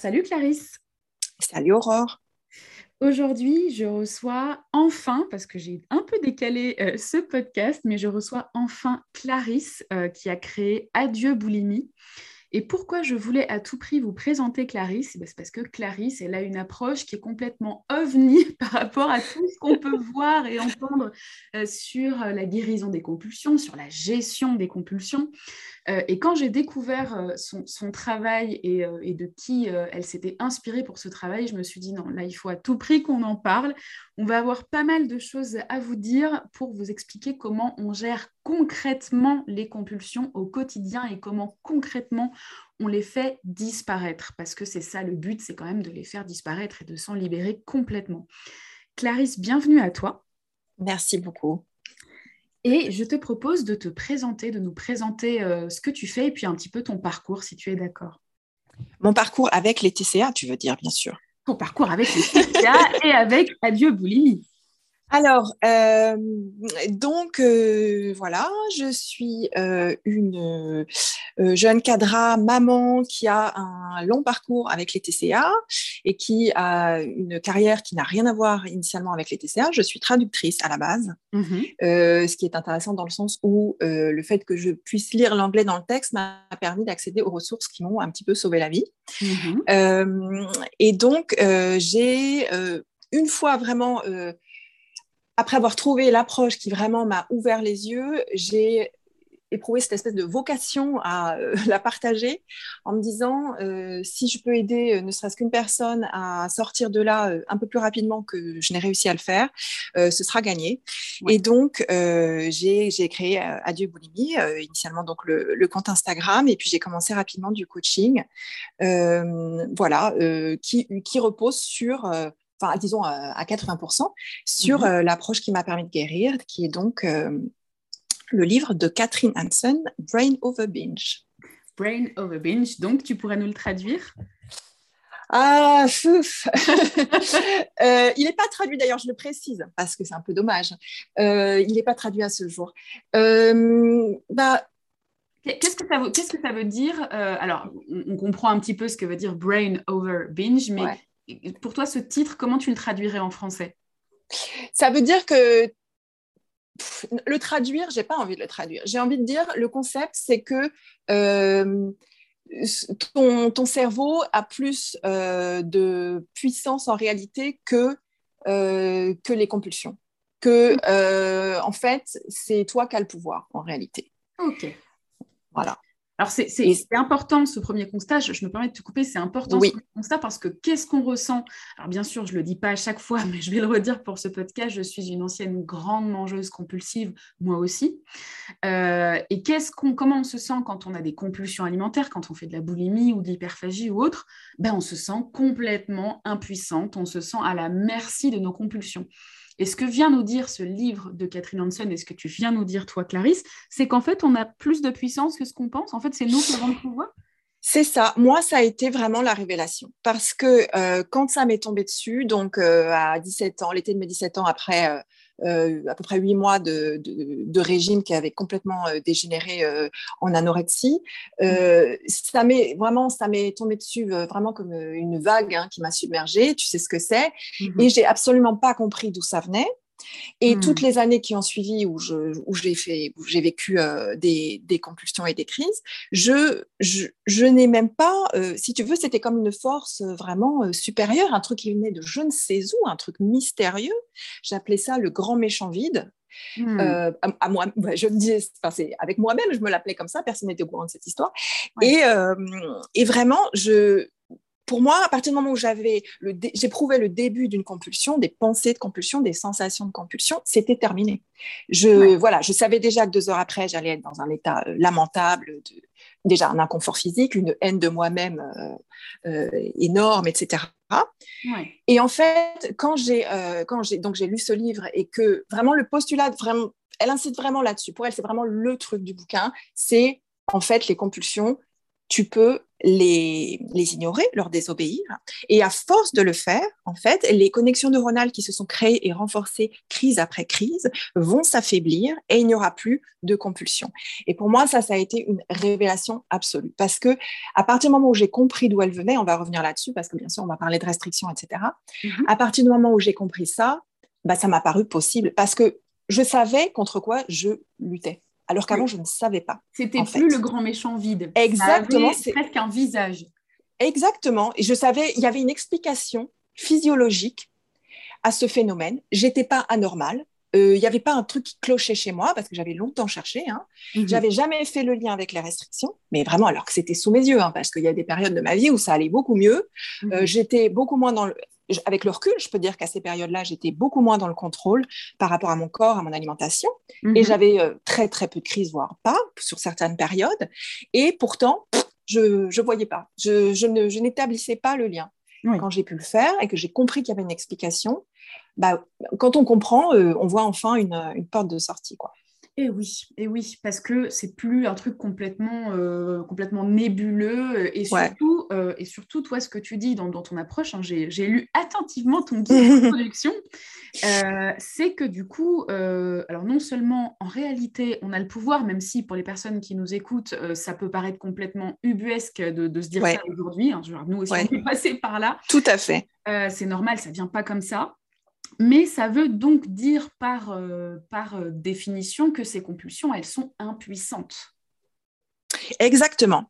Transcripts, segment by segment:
Salut Clarisse. Salut Aurore. Aujourd'hui, je reçois enfin, parce que j'ai un peu décalé euh, ce podcast, mais je reçois enfin Clarisse euh, qui a créé Adieu Boulimie. Et pourquoi je voulais à tout prix vous présenter Clarisse? Eh ben, C'est parce que Clarisse, elle a une approche qui est complètement ovni par rapport à tout ce qu'on peut voir et entendre euh, sur la guérison des compulsions, sur la gestion des compulsions. Euh, et quand j'ai découvert euh, son, travail euh, et, de qui elle s'était inspirée pour ce travail, je me suis dit non, là, il faut à tout prix qu'on en parle. On va avoir pas mal de choses à vous dire pour vous expliquer comment on gère concrètement les compulsions au quotidien et comment concrètement on les fait disparaître. Parce que c'est ça le but, c'est quand même de les faire disparaître et de s'en libérer complètement. Clarisse, bienvenue à toi. Merci beaucoup. Et je te propose de te présenter, de nous présenter euh, ce que tu fais et puis un petit peu ton parcours, si tu es d'accord. Mon parcours avec les TCA, tu veux dire, bien sûr. Ton parcours avec les TCA et avec Adieu Boulimie. Alors, euh, donc euh, voilà, je suis euh, une jeune cadra maman qui a un long parcours avec les TCA et qui a une carrière qui n'a rien à voir initialement avec les TCA. Je suis traductrice à la base, mmh ce qui est intéressant dans le sens où le fait que je puisse lire l'anglais dans le texte m'a permis d'accéder aux ressources qui m'ont un petit peu sauvé la vie. Mmh et donc, j'ai une fois vraiment après avoir trouvé l'approche qui vraiment m'a ouvert les yeux, j'ai éprouvé cette espèce de vocation à euh, la partager en me disant euh, si je peux aider euh, ne serait-ce qu'une personne à sortir de là un peu plus rapidement que je n'ai réussi à le faire, ce sera gagné. Et donc j'ai créé Adieu Boulimie, initialement donc le, le, compte Instagram, et puis j'ai commencé rapidement du coaching, voilà, qui, qui repose sur enfin disons à 80%, sur mhm. euh, l'approche qui m'a permis de guérir, qui est donc euh, le livre de Catherine Hansen, Brain Over Binge. Brain Over Binge, donc tu pourrais nous le traduire? Ah, fouf euh, Il n'est pas traduit d'ailleurs, je le précise, parce que c'est un peu dommage. il n'est pas traduit à ce jour. bah, Qu'est-ce que, ça veut, qu'est-ce que ça veut dire? Alors, on, comprend un petit peu ce que veut dire brain over binge, mais pour toi, ce titre, comment tu le traduirais en français? Ça veut dire que le traduire, j'ai pas envie de le traduire. J'ai envie de dire, le concept, c'est que euh, ton, cerveau a plus euh, de puissance en réalité que, euh, que les compulsions. Que, en fait, c'est toi qui as le pouvoir en réalité. Ok. Voilà. Alors, c'est important ce premier constat, je, me permets de te couper, c'est important ce premier constat parce que qu'est-ce qu'on ressent? Alors, bien sûr, je ne le dis pas à chaque fois, mais je vais le redire pour ce podcast, je suis une ancienne grande mangeuse compulsive, moi aussi. Euh, et qu'est-ce qu'on, comment on se sent quand on a des compulsions alimentaires, quand on fait de la boulimie ou de l'hyperphagie ou autre? Ben, On se sent complètement impuissante, on se sent à la merci de nos compulsions. Et ce que vient nous dire ce livre de Catherine Hansen et ce que tu viens nous dire, toi, Clarisse, c'est qu'en fait, on a plus de puissance que ce qu'on pense. En fait, c'est nous qui avons le pouvoir. C'est ça. Moi, ça a été vraiment la révélation. Parce que euh, quand ça m'est tombé dessus, donc euh, à 17 ans, l'été de mes 17 ans, après euh, à peu près huit mois de, régime qui avait complètement euh, dégénéré euh, en anorexie. Mmh. ça m'est vraiment, ça m'est tombé dessus vraiment comme une vague hein, qui m'a submergée. Tu sais ce que c'est. Mmh. Et j'ai absolument pas compris d'où ça venait. Et hmm. toutes les années qui ont suivi où je, où j'ai fait, où j'ai vécu euh, des, des, compulsions et des crises, je, je, je n'ai même pas, euh, si tu veux, c'était comme une force euh, vraiment supérieure, un truc qui venait de je ne sais où, un truc mystérieux. J'appelais ça le grand méchant vide. Hmm. à, moi, je me disais, avec moi-même, je me l'appelais comme ça, personne n'était au courant de cette histoire. Et, et vraiment, je, pour moi, à partir du moment où j'avais j'éprouvais le début d'une compulsion, des pensées de compulsion, des sensations de compulsion, c'était terminé. Je, voilà, je savais déjà que deux heures après, j'allais être dans un état euh, lamentable, de, déjà un inconfort physique, une haine de moi-même euh, euh, énorme, etc. Et en fait, quand j'ai, quand j'ai, donc j'ai lu ce livre et que vraiment le postulat, vraiment, elle incite vraiment là-dessus. Pour elle, c'est vraiment le truc du bouquin. C'est en fait les compulsions. Tu peux les, les ignorer, leur désobéir. Et à force de le faire, en fait, les connexions neuronales qui se sont créées et renforcées crise après crise vont s'affaiblir et il n'y aura plus de compulsion. Et pour moi, ça, ça a été une révélation absolue parce que à partir du moment où j'ai compris d'où elle venait, on va revenir là-dessus parce que bien sûr, on va parler de restrictions, etc. Mm-hmm. À partir du moment où j'ai compris ça, bah, ça m'a paru possible parce que je savais contre quoi je luttais alors qu'avant, je ne savais pas. C'était plus le grand méchant vide. Exactement. C'est presque un visage. Exactement. Et je savais, il y avait une explication physiologique à ce phénomène. J'étais pas anormale. Euh, il n'y avait pas un truc qui clochait chez moi parce que j'avais longtemps cherché. Hein. Mhm. J'avais jamais fait le lien avec les restrictions, mais vraiment alors que c'était sous mes yeux, hein, parce qu'il y a des périodes de ma vie où ça allait beaucoup mieux. Euh, mhm. j'étais beaucoup moins dans le, avec le recul, je peux dire qu'à ces périodes-là, j'étais beaucoup moins dans le contrôle par rapport à mon corps, à mon alimentation. Et mhm. j'avais euh, très, très peu de crises, voire pas, sur certaines périodes. Et pourtant, je ne voyais pas. Je, je n'établissais pas le lien. Quand j'ai pu le faire et que j'ai compris qu'il y avait une explication, bah, quand on comprend, euh, on voit enfin une, une porte de sortie. Quoi. Et oui, et oui, parce que c'est plus un truc complètement, euh, complètement nébuleux. Euh, et surtout, euh, et surtout, toi, ce que tu dis dans, ton approche, hein, j'ai lu attentivement ton guide de production, c'est que du coup, alors non seulement en réalité, on a le pouvoir, même si pour les personnes qui nous écoutent, ça peut paraître complètement ubuesque de, se dire ça aujourd'hui. Hein, nous aussi, on est passé par là. Tout à fait. c'est normal, ça vient pas comme ça. Mais ça veut donc dire par, euh, par euh, définition que ces compulsions, elles sont impuissantes. Exactement.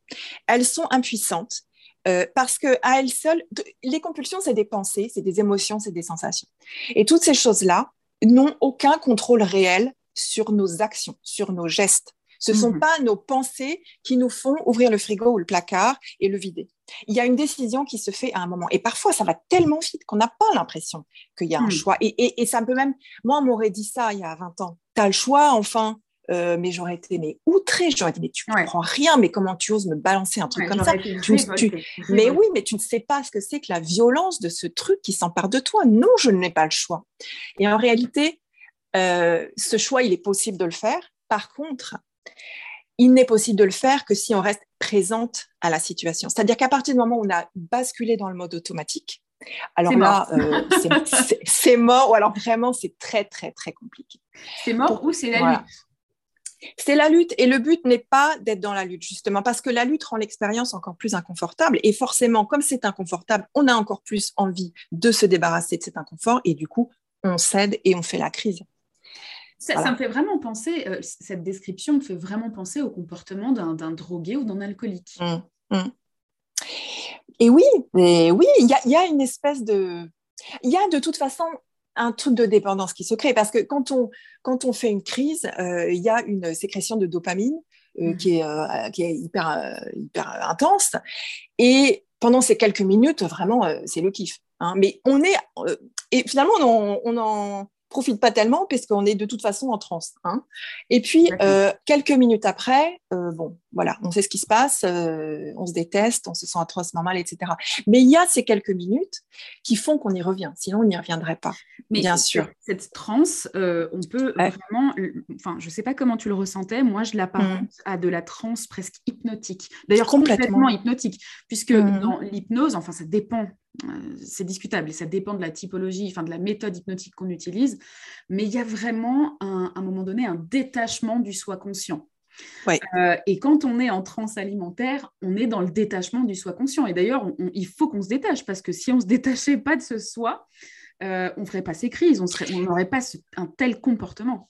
Elles sont impuissantes euh, parce que à elles seules, les compulsions, c'est des pensées, c'est des émotions, c'est des sensations. Et toutes ces choses-là n'ont aucun contrôle réel sur nos actions, sur nos gestes. Ce ne sont mhm. pas nos pensées qui nous font ouvrir le frigo ou le placard et le vider. Il y a une décision qui se fait à un moment. Et parfois, ça va tellement vite qu'on n'a pas l'impression qu'il y a un hmm. choix. Et, ça peut même... Moi, on m'aurait dit ça il y a 20 ans. Tu as le choix, enfin. Euh, mais j'aurais été mais outrée, j'aurais dit mais tu comprends rien, mais comment tu oses me balancer un truc comme ça? Mais oui, mais tu ne sais pas ce que c'est que la violence de ce truc qui s'empare de toi. Non, je n'ai pas le choix. Et en réalité, euh, ce choix, il est possible de le faire. Par contre, il n'est possible de le faire que si on reste présente à la situation. C'est-à-dire qu'à partir du moment où on a basculé dans le mode automatique, alors là, euh, c'est mort, ou alors vraiment, c'est très, très, très compliqué. C'est mort ou c'est la lutte? C'est la lutte et le but n'est pas d'être dans la lutte justement parce que la lutte rend l'expérience encore plus inconfortable et forcément comme c'est inconfortable, on a encore plus envie de se débarrasser de cet inconfort et du coup on cède et on fait la crise. Ça, me fait vraiment penser, euh, cette description me fait vraiment penser au comportement d'un drogué ou d'un alcoolique. Mmh, mmh. Et oui, mais oui, il y a, une espèce de... Il y a de toute façon un truc de dépendance qui se crée parce que quand on, quand on fait une crise, euh, il y a une sécrétion de dopamine euh, mmh. qui, est, qui est hyper, hyper intense. Et pendant ces quelques minutes, vraiment, c'est le kiff. Hein. Mais on est... et finalement, on, on en profite pas tellement puisqu'on est de toute façon en transe. Hein. Et puis, euh, quelques minutes après, euh, bon, voilà, on sait ce qui se passe, euh, on se déteste, on se sent atrocement mal, etc. Mais il y a ces quelques minutes qui font qu'on y revient, sinon on n'y reviendrait pas, Mais bien sûr. Cette transe, on peut vraiment, enfin, je sais pas comment tu le ressentais, moi je l'apparente mmh. à de la transe presque hypnotique. D'ailleurs, complètement. hypnotique, puisque mmh. dans l'hypnose, enfin, ça dépend c'est discutable et ça dépend de la typologie, enfin de la méthode hypnotique qu'on utilise, mais il y a vraiment un, à un moment donné un détachement du soi conscient. Euh, et quand on est en transe alimentaire, on est dans le détachement du soi conscient. Et d'ailleurs, il faut qu'on se détache parce que si on se détachait pas de ce soi, euh, on ferait pas ces crises, on n'aurait pas un tel comportement.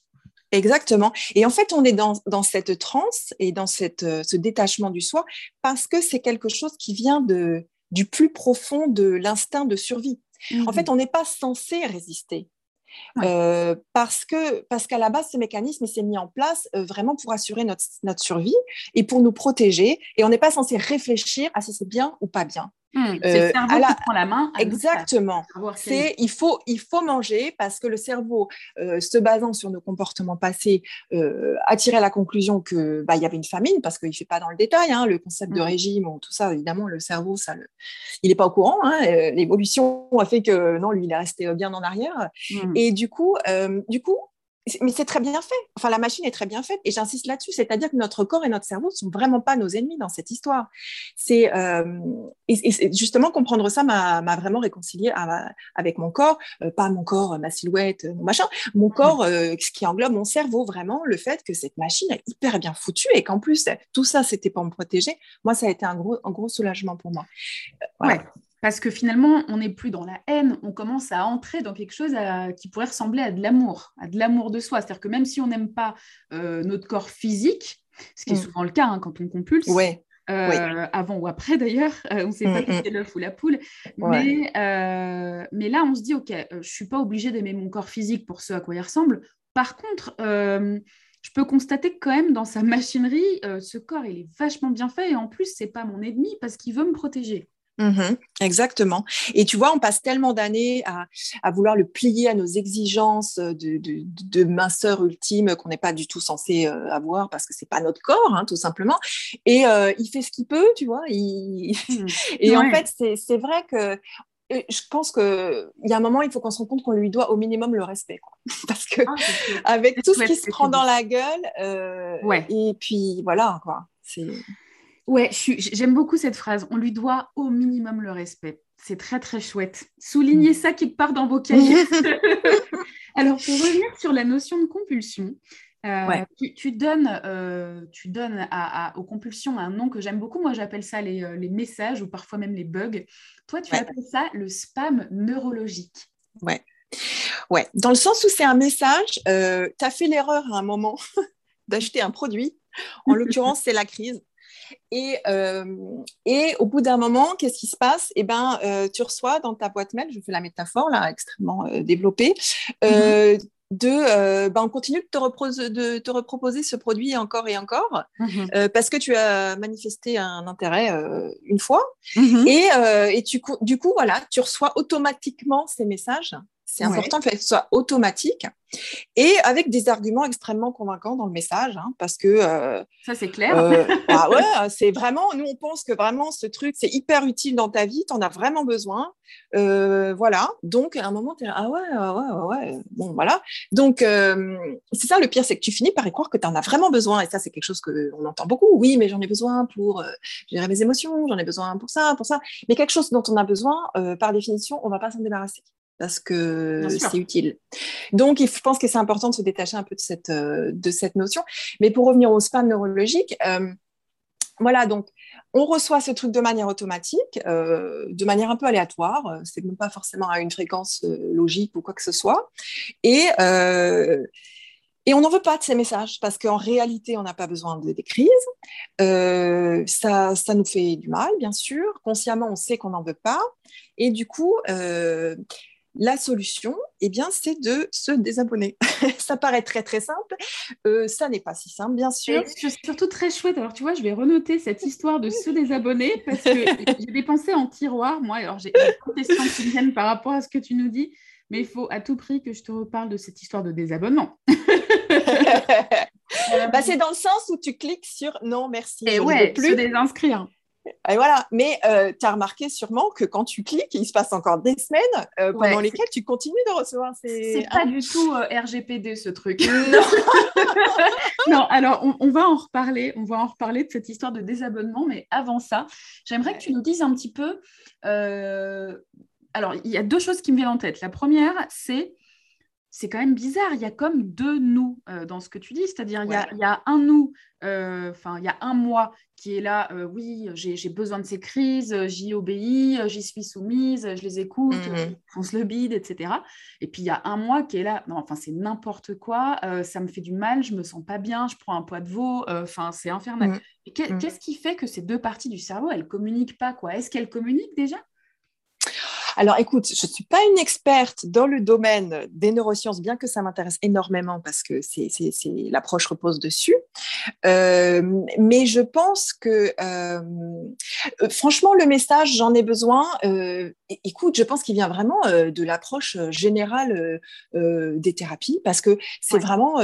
Exactement. Et en fait, on est dans, dans cette transe et dans cette, euh, ce détachement du soi parce que c'est quelque chose qui vient de, du plus profond de l'instinct de survie. En fait, mmh. on n'est pas censé résister. Euh, parce que parce qu'à la base, ce mécanisme s'est mis en place euh, vraiment pour assurer notre, notre survie et pour nous protéger. Et on n'est pas censé réfléchir à si c'est bien ou pas bien. Hmm, c'est le euh, cerveau qui prend la main. Exactement. C'est il faut il faut manger parce que le cerveau, euh, se basant sur nos comportements passés, euh, a tiré la conclusion que bah il y avait une famine parce qu'il fait pas dans le détail hein, le concept de hmm. régime ou tout ça. Évidemment, le cerveau, ça, il n'est pas au courant. Hein, L'évolution a fait que non, lui, il est resté bien en arrière. Hmm. Et du coup, du coup, mais c'est très bien fait. Enfin, la machine est très bien faite. Et j'insiste là-dessus, c'est-à-dire que notre corps et notre cerveau ne sont vraiment pas nos ennemis dans cette histoire. C'est euh, et, justement comprendre ça m'a vraiment réconcilié avec mon corps, euh, pas mon corps, ma silhouette, mon machin, mon corps, euh, ce qui englobe mon cerveau vraiment, le fait que cette machine est hyper bien foutue et qu'en plus tout ça c'était pour me protéger. Moi, ça a été un gros, un gros soulagement pour moi. Ouais. Parce que finalement, on n'est plus dans la haine, on commence à entrer dans quelque chose qui pourrait ressembler à de l'amour, à de l'amour de soi. C'est-à-dire que même si on n'aime pas euh, notre corps physique, ce qui est mm. souvent le cas hein, quand on compulse, euh, avant ou après d'ailleurs, euh, on ne sait pas si mm, mm. c'est l'œuf ou la poule, mais, mais, là on se dit, ok, je ne suis pas obligée d'aimer mon corps physique pour ce à quoi il ressemble. Par contre, je peux constater que quand même dans sa machinerie, ce corps il est vachement bien fait et en plus c'est pas mon ennemi parce qu'il veut me protéger. Mmh exactement. Et tu vois, on passe tellement d'années à, vouloir le plier à nos exigences de, minceur ultime qu'on n'est pas du tout censé euh, avoir parce que c'est pas notre corps, hein, tout simplement. Et euh, il fait ce qu'il peut, tu vois. Mmh. Et en fait, c'est vrai que je pense qu'il y a un moment, il faut qu'on se rende compte qu'on lui doit au minimum le respect. Parce que ah, avec tout ce qui se prend dans la gueule, euh, et puis voilà, quoi. C'est. Ouais, j'aime beaucoup cette phrase. On lui doit au minimum le respect. C'est très très chouette. Soulignez mm. ça quelque part dans vos cahiers. Alors, pour revenir sur la notion de compulsion, euh, tu, donnes, euh, tu donnes aux compulsions un nom que j'aime beaucoup. Moi, j'appelle ça euh, les, messages ou parfois même les bugs. Toi, tu appelles ça le spam neurologique. Ouais. Ouais. Dans le sens où c'est un message, tu as fait l'erreur à un moment d'acheter un produit. En l'occurrence, c'est la crise. Et, euh, et au bout d'un moment, qu'est-ce qui se passe? Eh ben, euh, tu reçois dans ta boîte mail, je fais la métaphore là, extrêmement euh, développée, mm-hmm. de, ben, on continue de te, de te, reproposer ce produit encore et encore, mm-hmm. parce que tu as manifesté un intérêt une fois, mm-hmm. et, et tu, du coup, voilà, tu reçois automatiquement ces messages c'est important que ce soit automatique et avec des arguments extrêmement convaincants dans le message, hein, parce que euh, ça c'est clair. Euh, bah ouais, c'est vraiment. Nous on pense que vraiment ce truc c'est hyper utile dans ta vie, tu en as vraiment besoin. Euh, voilà. Donc à un moment tu es ah ouais ouais ouais bon voilà. Donc c'est ça le pire, c'est que tu finis par y croire que tu en as vraiment besoin et ça c'est quelque chose que on entend beaucoup. Oui, mais j'en ai besoin pour gérer mes émotions, j'en ai besoin pour ça, pour ça. Mais quelque chose dont on a besoin, par définition, on va pas s'en débarrasser parce que c'est utile. Donc, je pense que c'est important de se détacher un peu de cette, euh, de cette notion. Mais pour revenir au spam neurologique, euh, voilà, donc on reçoit ce truc de manière automatique, euh, de manière un peu aléatoire, c'est même pas forcément à une fréquence logique ou quoi que ce soit. Et, et on n'en veut pas de ces messages parce qu'en réalité, on n'a pas besoin de, des crises. ça, ça nous fait du mal, bien sûr. Consciemment, on sait qu'on n'en veut pas. Et du coup, la solution, eh bien, c'est de se désabonner. ça paraît très très simple. Euh, ça n'est pas si simple, bien sûr. C'est surtout très chouette. Alors, tu vois, je vais renoter cette histoire de se désabonner parce que j'ai des pensées en tiroir. Moi, alors j'ai des questions qui viennent par rapport à ce que tu nous dis, mais il faut à tout prix que je te reparle de cette histoire de désabonnement. bah, c'est dans le sens où tu cliques sur non, merci. Et ouais, plus. se désinscrire. Et voilà. Mais euh, tu as remarqué sûrement que quand tu cliques, il se passe encore des semaines euh, pendant lesquelles tu continues de recevoir ces. C'est pas du tout euh, RGPD ce truc. Non. non. Alors on, va en reparler. On va en reparler de cette histoire de désabonnement. Mais avant ça, j'aimerais que tu nous dises un petit peu. Alors il y a deux choses qui me viennent en tête. La première, c'est c'est quand même bizarre. Il y a comme deux nous euh, dans ce que tu dis, c'est-à-dire il, y a un nous, euh, enfin il y a un moi qui est là. Euh, oui, j'ai besoin de ces crises, j'y obéis, j'y suis soumise, je les écoute, je fonce le bide, etc. Et puis il y a un moi qui est là. Non, enfin c'est n'importe quoi. ça me fait du mal, je me sens pas bien, je prends un poids de veau. Enfin c'est infernal. Mhm. Mhm. Qu'est-ce qui fait que ces deux parties du cerveau elles communiquent pas quoi? Est-ce qu'elles communiquent déjà? Alors, écoute, je ne suis pas une experte dans le domaine des neurosciences, bien que ça m'intéresse énormément parce que c'est, l'approche repose dessus. Euh, mais je pense que, euh, euh, franchement, le message, j'en ai besoin. écoute, je pense qu'il vient vraiment de l'approche générale des thérapies parce que c'est vraiment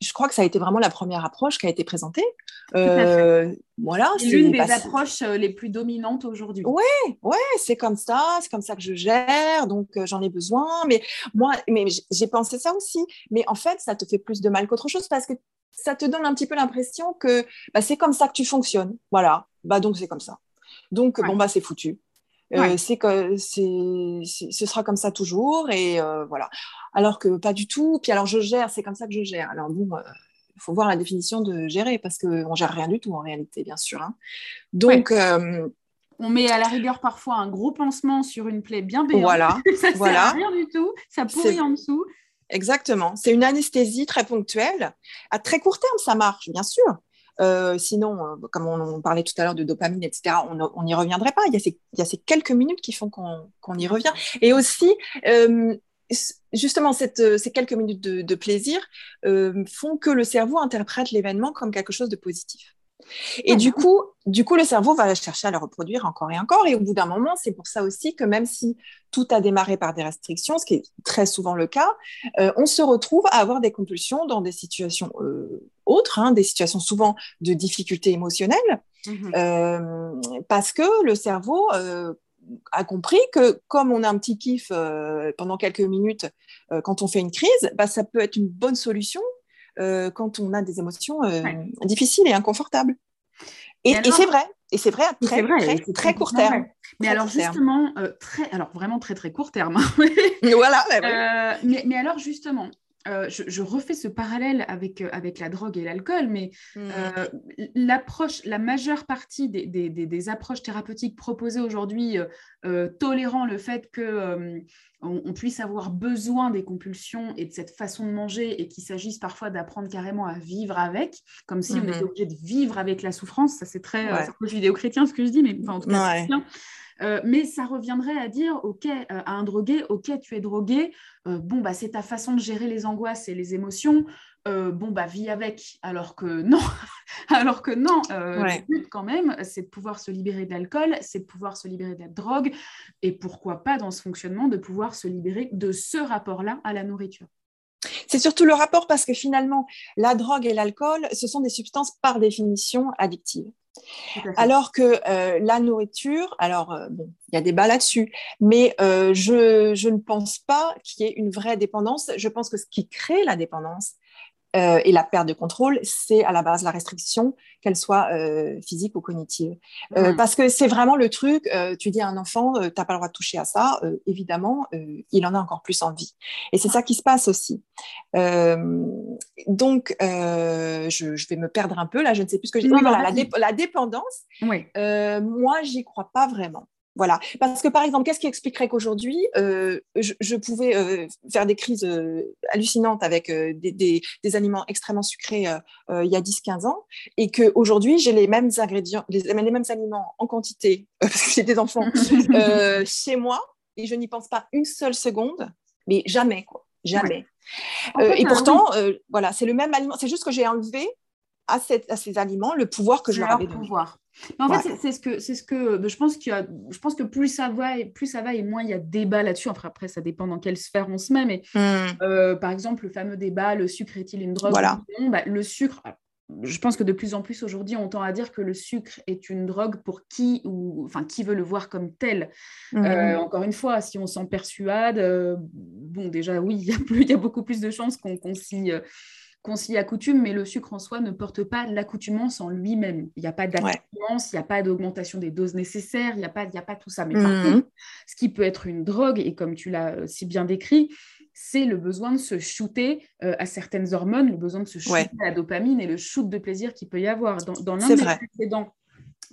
je crois que ça a été vraiment la première approche qui a été présentée voilà, c'est l'une des approches les plus dominantes aujourd'hui. Ouais, ouais, c'est comme ça, c'est comme ça que je gère, donc j'en ai besoin. Mais moi, mais j'ai pensé ça aussi. Mais en fait, ça te fait plus de mal qu'autre chose parce que ça te donne un petit peu l'impression que bah, c'est comme ça que tu fonctionnes. Voilà, bah donc c'est comme ça. Donc bon bah c'est foutu. c'est que c'est, ce sera comme ça toujours et voilà. Alors que pas du tout. Puis alors je gère, c'est comme ça que je gère. Alors bon, faut voir la définition de gérer parce qu'on gère rien du tout en réalité, bien sûr. Hein. Donc on met à la rigueur parfois un gros pansement sur une plaie bien béante. Voilà. ça voilà. sert à rien du tout. Ça pourrit en dessous. Exactement. C'est une anesthésie très ponctuelle. À très court terme, ça marche, bien sûr. Euh, sinon, euh, comme on, parlait tout à l'heure de dopamine, etc., on n'y reviendrait pas. Il y, a ces, il y, a ces, quelques minutes qui font qu'on y revient. Et aussi, euh, justement, cette, ces quelques minutes de, de plaisir font que le cerveau interprète l'événement comme quelque chose de positif. Et du coup, du coup, le cerveau va chercher à le reproduire encore et encore. Et au bout d'un moment, c'est pour ça aussi que même si tout a démarré par des restrictions, ce qui est très souvent le cas, euh, on se retrouve à avoir des compulsions dans des situations euh, autres, hein, des situations souvent de difficultés émotionnelles, mmh euh, parce que le cerveau a compris que comme on a un petit kiff pendant quelques minutes quand on fait une crise, bah, ça peut être une bonne solution euh, quand on a des émotions euh, difficiles et inconfortables. Et, c'est vrai, et c'est vrai à très, très, très, court terme. Mais alors justement, euh, très, alors vraiment très très court terme. Hein. voilà. mais, mais, alors justement, je, refais ce parallèle avec, avec la drogue et l'alcool, mais mmh. l'approche, la majeure partie des, des, des, approches thérapeutiques proposées aujourd'hui, tolérant le fait que on, puisse avoir besoin des compulsions et de cette façon de manger et qu'il s'agisse parfois d'apprendre carrément à vivre avec, comme si on était mhm. obligé de vivre avec la souffrance. Ça, c'est très ouais. euh, judéo-chrétien ce que je dis, mais en tout cas, euh, mais ça reviendrait à dire, OK, euh, à un drogué, OK, tu es drogué, bon, bah, c'est ta façon de gérer les angoisses et les émotions, euh, bon, bah, vis avec, alors que non, alors que non, euh, le but quand même, c'est de pouvoir se libérer de l'alcool, c'est de pouvoir se libérer de la drogue, et pourquoi pas dans ce fonctionnement, de pouvoir se libérer de ce rapport-là à la nourriture. C'est surtout le rapport parce que finalement, la drogue et l'alcool, ce sont des substances par définition addictives. Alors que euh, la nourriture, alors bon, il y a des là-dessus, mais je, je, ne pense pas qu'il y ait une vraie dépendance. Je pense que ce qui crée la dépendance, euh, et la perte de contrôle, c'est à la base la restriction, qu'elle soit euh, physique ou cognitive. Euh, parce que c'est vraiment le truc, tu dis à un enfant, tu n'as pas le droit de toucher à ça, évidemment, il en a encore plus envie. Et c'est ça qui se passe aussi. donc, je, vais me perdre un peu, là, je ne sais plus ce que j'ai dit. la, la, dépendance, oui. moi, j'y crois pas vraiment. Voilà. Parce que, par exemple, qu'est-ce qui expliquerait qu'aujourd'hui, euh, je, pouvais euh, faire des crises euh, hallucinantes avec des, aliments extrêmement sucrés il y a 10-15 ans et qu'aujourd'hui, j'ai les mêmes ingrédients, les, mêmes aliments en quantité, parce que j'ai des enfants, chez moi et je n'y pense pas une seule seconde, mais jamais, quoi. Jamais. et pourtant, voilà, c'est le même aliment. C'est juste que j'ai enlevé à, à, ces aliments le pouvoir que je leur avais donné. pouvoir en fait, c'est ce que, c'est ce que je pense qu'il je pense que plus ça va et plus ça va et moins il y a débat là-dessus. Enfin, après, ça dépend dans quelle sphère on se met, mais hmm. euh, par exemple, le fameux débat, le sucre est-il une drogue voilà. bah, Le sucre, je pense que de plus en plus aujourd'hui, on tend à dire que le sucre est une drogue pour qui ou enfin qui veut le voir comme tel. Hmm. Euh, encore une fois, si on s'en persuade, euh, bon déjà oui, il y, a y a beaucoup plus de chances qu'on s'y qu'on s'y accoutume, mais le sucre en soi ne porte pas l'accoutumance en lui-même. Il n'y a pas d'accoutumance, il n'y a pas d'augmentation des doses nécessaires, il n'y a, pas, a pas tout ça. Mais par mmh. contre, ce qui peut être une drogue, et comme tu l'as euh, si bien décrit, c'est le besoin de se shooter euh, à certaines hormones, le besoin de se shooter à la dopamine et le shoot de plaisir qu'il peut y avoir. Dans, dans l'un des précédents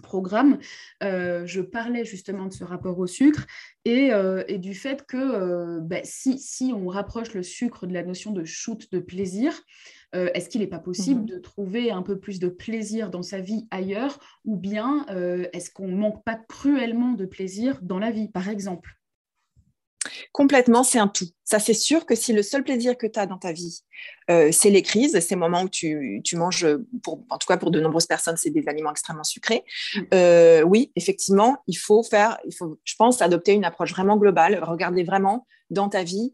programme, euh, je parlais justement de ce rapport au sucre et, du fait que ben, si, si, on rapproche le sucre de la notion de shoot de plaisir, euh, est-ce qu'il n'est pas possible mmh de trouver un peu plus de plaisir dans sa vie ailleurs ou bien euh, est-ce qu'on ne manque pas cruellement de plaisir dans la vie, par exemple? Complètement, c'est un tout. Ça, c'est sûr que si le seul plaisir que tu as dans ta vie, euh, c'est les crises, ces moments où tu, manges, pour, en tout cas pour de nombreuses personnes, c'est des aliments extrêmement sucrés. Mmh. oui, effectivement, il faut faire, il faut, je pense, adopter une approche vraiment globale, regarder vraiment dans ta vie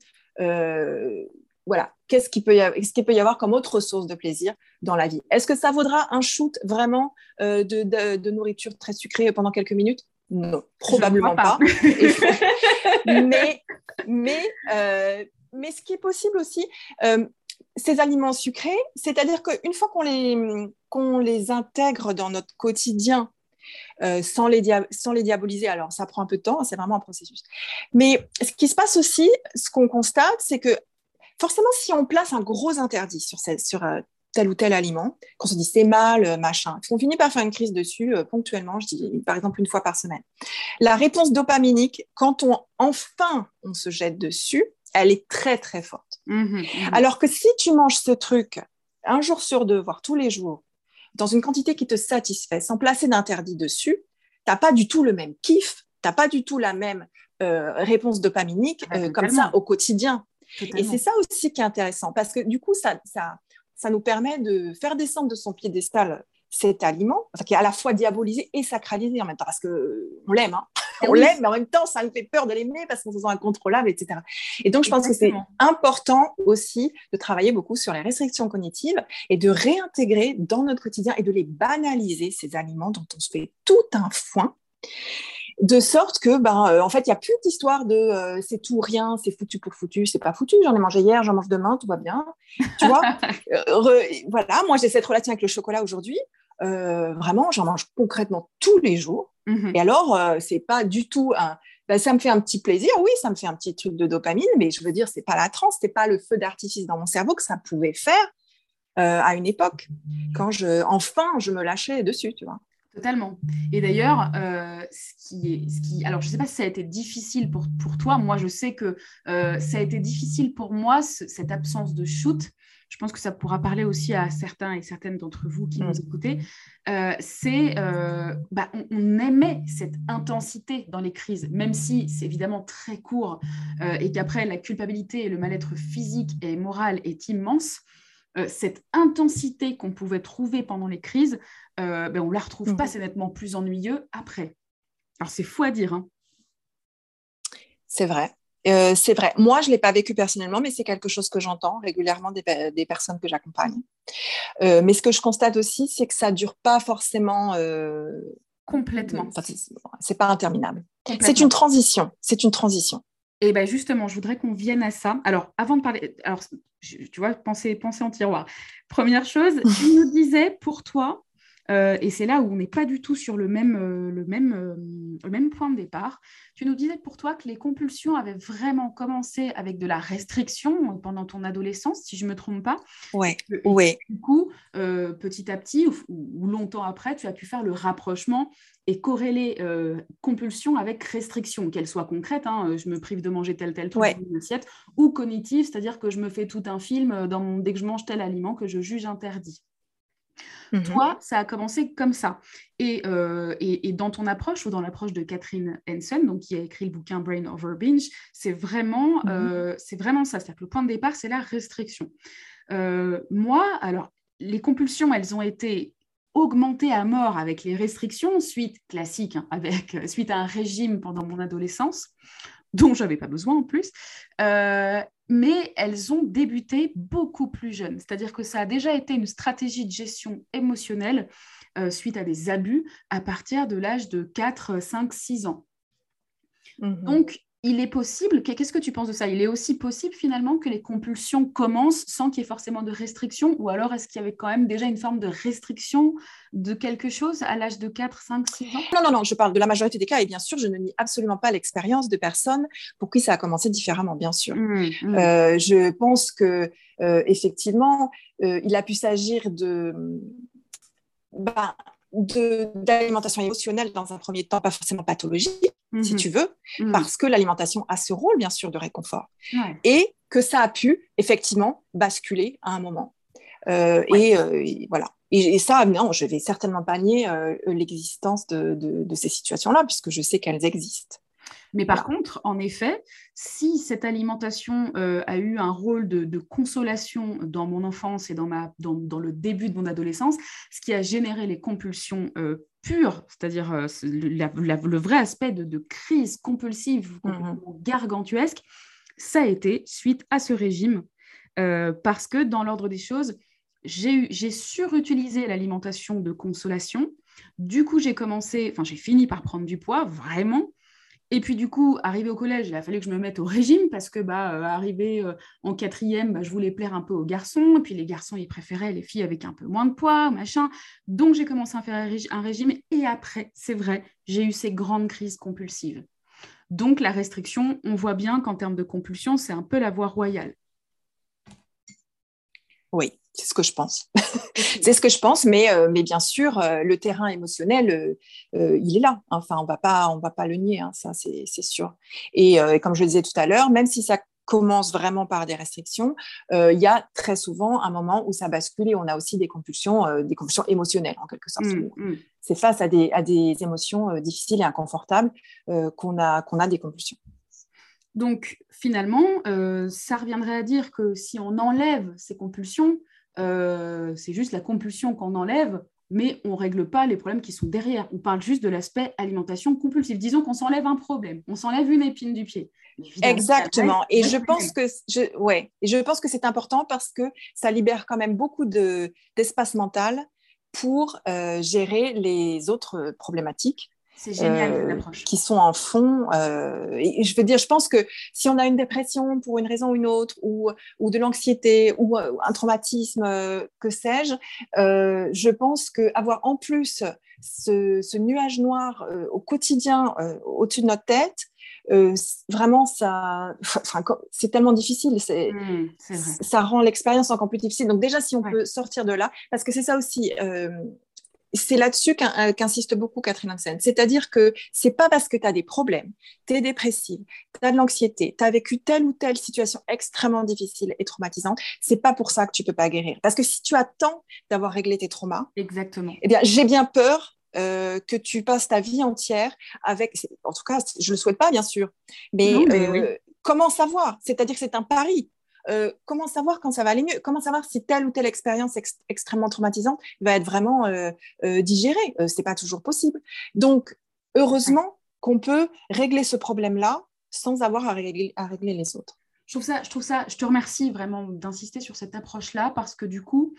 voilà, qu'est-ce qu'il peut, y avoir, ce peut y avoir comme autre source de plaisir dans la vie Est-ce que ça vaudra un shoot vraiment euh, de, nourriture très sucrée pendant quelques minutes? Non, probablement pas. mais, mais, euh, mais ce qui est possible aussi, euh, ces aliments sucrés, c'est-à-dire qu'une fois qu'on les, qu'on les intègre dans notre quotidien, sans, les sans les diaboliser. Alors, ça prend un peu de temps, c'est vraiment un processus. Mais ce qui se passe aussi, ce qu'on constate, c'est que forcément, si on place un gros interdit sur, sur euh, tel ou tel aliment, qu'on se dit c'est mal, euh, machin, qu'on finit par faire une crise dessus euh, ponctuellement, je dis par exemple une fois par semaine. La réponse dopaminique, quand on enfin on se jette dessus, elle est très très forte. Mmh mmh Alors que si tu manges ce truc un jour sur deux, voire tous les jours, dans une quantité qui te satisfait, sans placer d'interdit dessus, tu n'as pas du tout le même kiff, tu n'as pas du tout la même réponse dopaminique ah, comme ça au quotidien. Et c'est ça aussi qui est intéressant, parce que du coup, ça, ça, ça nous permet de faire descendre de son piédestal cet aliment, qui est à la fois diabolisé et sacralisé en même temps, parce qu'on l'aime, hein. Eh on l'aime, mais en même temps, ça nous fait peur de l'aimer parce qu'on se sent incontrôlable, etc. Et donc, je pense que c'est important aussi de travailler beaucoup sur les restrictions cognitives et de réintégrer dans notre quotidien et de les banaliser, ces aliments dont on se fait tout un foin de sorte que, ben, euh, en fait, il n'y a plus d'histoire de euh, c'est tout rien, c'est foutu pour foutu, c'est pas foutu, j'en ai mangé hier, j'en mange demain, tout va bien. Tu vois euh, Voilà, moi j'ai cette relation avec le chocolat aujourd'hui. vraiment, j'en mange concrètement tous les jours. Mhm. Et alors, c'est pas du tout un. Ben, ça me fait un petit plaisir, oui, ça me fait un petit truc de dopamine, mais je veux dire, c'est pas la transe, c'est pas le feu d'artifice dans mon cerveau que ça pouvait faire à une époque, quand je, enfin, je me lâchais dessus, tu vois. Totalement. Et d'ailleurs, euh, ce qui est, ce qui, alors je ne sais pas si ça a été difficile pour, pour toi. Moi, je sais que euh, ça a été difficile pour moi cette absence de shoot. Je pense que ça pourra parler aussi à certains et certaines d'entre vous qui nous mm. écoutez. Euh, c'est, bah, on, aimait cette intensité dans les crises, même si c'est évidemment très court et qu'après la culpabilité et le mal-être physique et moral est immense. cette intensité qu'on pouvait trouver pendant les crises, euh, ben, on ne la retrouve pas, mhm. c'est nettement plus ennuyeux après. Alors c'est fou à dire. Hein. C'est vrai. Euh, c'est vrai. Moi, je ne l'ai pas vécu personnellement, mais c'est quelque chose que j'entends régulièrement des, personnes que j'accompagne. Euh, mais ce que je constate aussi, c'est que ça ne dure pas forcément. Complètement. c'est pas interminable. C'est une transition. C'est une transition. Et bien justement, je voudrais qu'on vienne à ça. Alors, avant de parler, alors, tu vois, penser, penser en tiroir. Première chose, tu nous disais pour toi, euh, et c'est là où on n'est pas du tout sur le même, euh, le, même, euh, le même point de départ. Tu nous disais pour toi que les compulsions avaient vraiment commencé avec de la restriction pendant ton adolescence, si je ne me trompe pas. Oui. Ouais. Du coup, petit à petit ou, longtemps après, tu as pu faire le rapprochement et corréler compulsion avec restriction, qu'elle soit concrète, hein, je me prive de manger tel tel truc dans une assiette, ou cognitive, c'est-à-dire que je me fais tout un film dans dès que je mange tel aliment que je juge interdit. Mmh Toi, ça a commencé comme ça. Euh, et, et, dans ton approche ou dans l'approche de Catherine Henson, donc qui a écrit le bouquin Brain Over Binge, c'est vraiment, mmh euh, c'est vraiment ça. C'est-à-dire que le point de départ, c'est la restriction. Euh, moi, alors, les compulsions, elles ont été augmentées à mort avec les restrictions, suite classique, hein, avec, suite à un régime pendant mon adolescence, dont j'avais pas besoin en plus mais elles ont débuté beaucoup plus jeunes. C'est-à-dire que ça a déjà été une stratégie de gestion émotionnelle euh, suite à des abus à partir de l'âge de 4, 5, 6 ans. Mmh Donc, il est possible, qu'est-ce que tu penses de ça? Il est aussi possible finalement que les compulsions commencent sans qu'il y ait forcément de restriction? Ou alors est-ce qu'il y avait quand même déjà une forme de restriction de quelque chose à l'âge de 4, 5, 6 ans? Non, non, non, je parle de la majorité des cas et bien sûr, je ne nie absolument pas l'expérience de personnes pour qui ça a commencé différemment, bien sûr. Mmh, mmh. Euh, je pense que euh, effectivement, euh, il a pu s'agir de... Ben, d'alimentation émotionnelle dans un premier temps, pas forcément pathologique, si mhm. tu veux, mhm. parce que l'alimentation a ce rôle, bien sûr, de réconfort. Et que ça a pu, effectivement, basculer à un moment. Euh, euh, et, voilà. Et, ça, non, je vais certainement pas nier euh, l'existence de, de, ces situations-là, puisque je sais qu'elles existent. Mais par contre, en effet, si cette alimentation euh, a eu un rôle de, consolation dans mon enfance et dans, ma, dans, le début de mon adolescence, ce qui a généré les compulsions euh, pures, c'est-à-dire euh, le vrai aspect de, crise compulsive, mmh gargantuesque, ça a été suite à ce régime parce que dans l'ordre des choses, j'ai surutilisé l'alimentation de consolation. Du coup, j'ai commencé, enfin, j'ai fini par prendre du poids, vraiment. Et puis du coup, arrivé au collège, il a fallu que je me mette au régime parce que bah, euh, arrivé euh, en quatrième, bah, je voulais plaire un peu aux garçons. Et puis les garçons, ils préféraient les filles avec un peu moins de poids, machin. Donc j'ai commencé à faire un régime. Et après, c'est vrai, j'ai eu ces grandes crises compulsives. Donc la restriction, on voit bien qu'en termes de compulsion, c'est un peu la voie royale. Oui, c'est ce que je pense. c'est ce que je pense, mais, euh, mais bien sûr, euh, le terrain émotionnel, euh, il est là. Enfin, on va pas, on va pas le nier, hein, ça, c'est sûr. Et, comme je le disais tout à l'heure, même si ça commence vraiment par des restrictions, il y a très souvent un moment où ça bascule et on a aussi des compulsions, des compulsions émotionnelles en quelque sorte. Mmh, mmh. C'est face à des, à des émotions difficiles et inconfortables qu'on a, qu'on a des compulsions. Donc finalement, ça reviendrait à dire que si on enlève ces compulsions, euh, c'est juste la compulsion qu'on enlève, mais on ne règle pas les problèmes qui sont derrière. On parle juste de l'aspect alimentation compulsive. Disons qu'on s'enlève un problème, on s'enlève une épine du pied. Exactement. Et je pense que je, ouais, je pense que c'est important parce que ça libère quand même beaucoup d'espace mental pour euh, gérer les autres problématiques c'est génial, euh, Qui sont en fond. Euh, et je veux dire, je pense que si on a une dépression pour une raison ou une autre, ou, ou de l'anxiété, ou euh, un traumatisme, que sais-je, je pense qu'avoir en plus ce, nuage noir au quotidien au-dessus de notre tête, vraiment, ça, c'est tellement difficile. Mmh, ça rend l'expérience encore plus difficile. Donc déjà, si on peut sortir de là, parce que c'est ça aussi c'est là-dessus euh, qu'insiste beaucoup Catherine Hansen. C'est-à-dire que c'est pas parce que tu as des problèmes, tu es dépressive, tu as de l'anxiété, tu as vécu telle ou telle situation extrêmement difficile et traumatisante, c'est pas pour ça que tu peux pas guérir. Parce que si tu attends d'avoir réglé tes traumas, exactement. Eh bien, j'ai bien peur euh, que tu passes ta vie entière avec. En tout cas, je le souhaite pas, bien sûr. Mais, euh, comment savoir? C'est-à-dire que c'est un pari. Euh, comment savoir quand ça va aller mieux? Comment savoir si telle ou telle expérience extrêmement traumatisante va être vraiment euh, euh, digérée? Ce n'est pas toujours possible. Donc, heureusement qu'on peut régler ce problème-là sans avoir à régler, les autres. Je trouve ça, je trouve ça, je te remercie vraiment d'insister sur cette approche-là parce que du coup,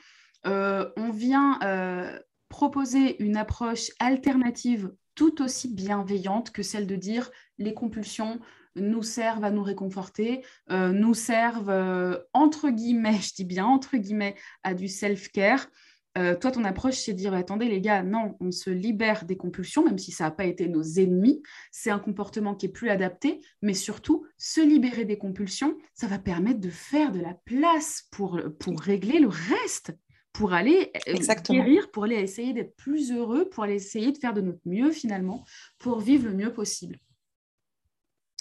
on vient proposer une approche alternative tout aussi bienveillante que celle de dire les compulsions, nous servent à nous réconforter, euh, nous servent, euh, entre guillemets, je dis bien entre guillemets, à du self-care. Euh, toi, ton approche, c'est de dire, attendez les gars, non, on se libère des compulsions, même si ça n'a pas été nos ennemis. C'est un comportement qui est plus adapté, mais surtout, se libérer des compulsions, ça va permettre de faire de la place pour, pour régler le reste, pour aller guérir, pour aller essayer d'être plus heureux, pour aller essayer de faire de notre mieux finalement, pour vivre le mieux possible.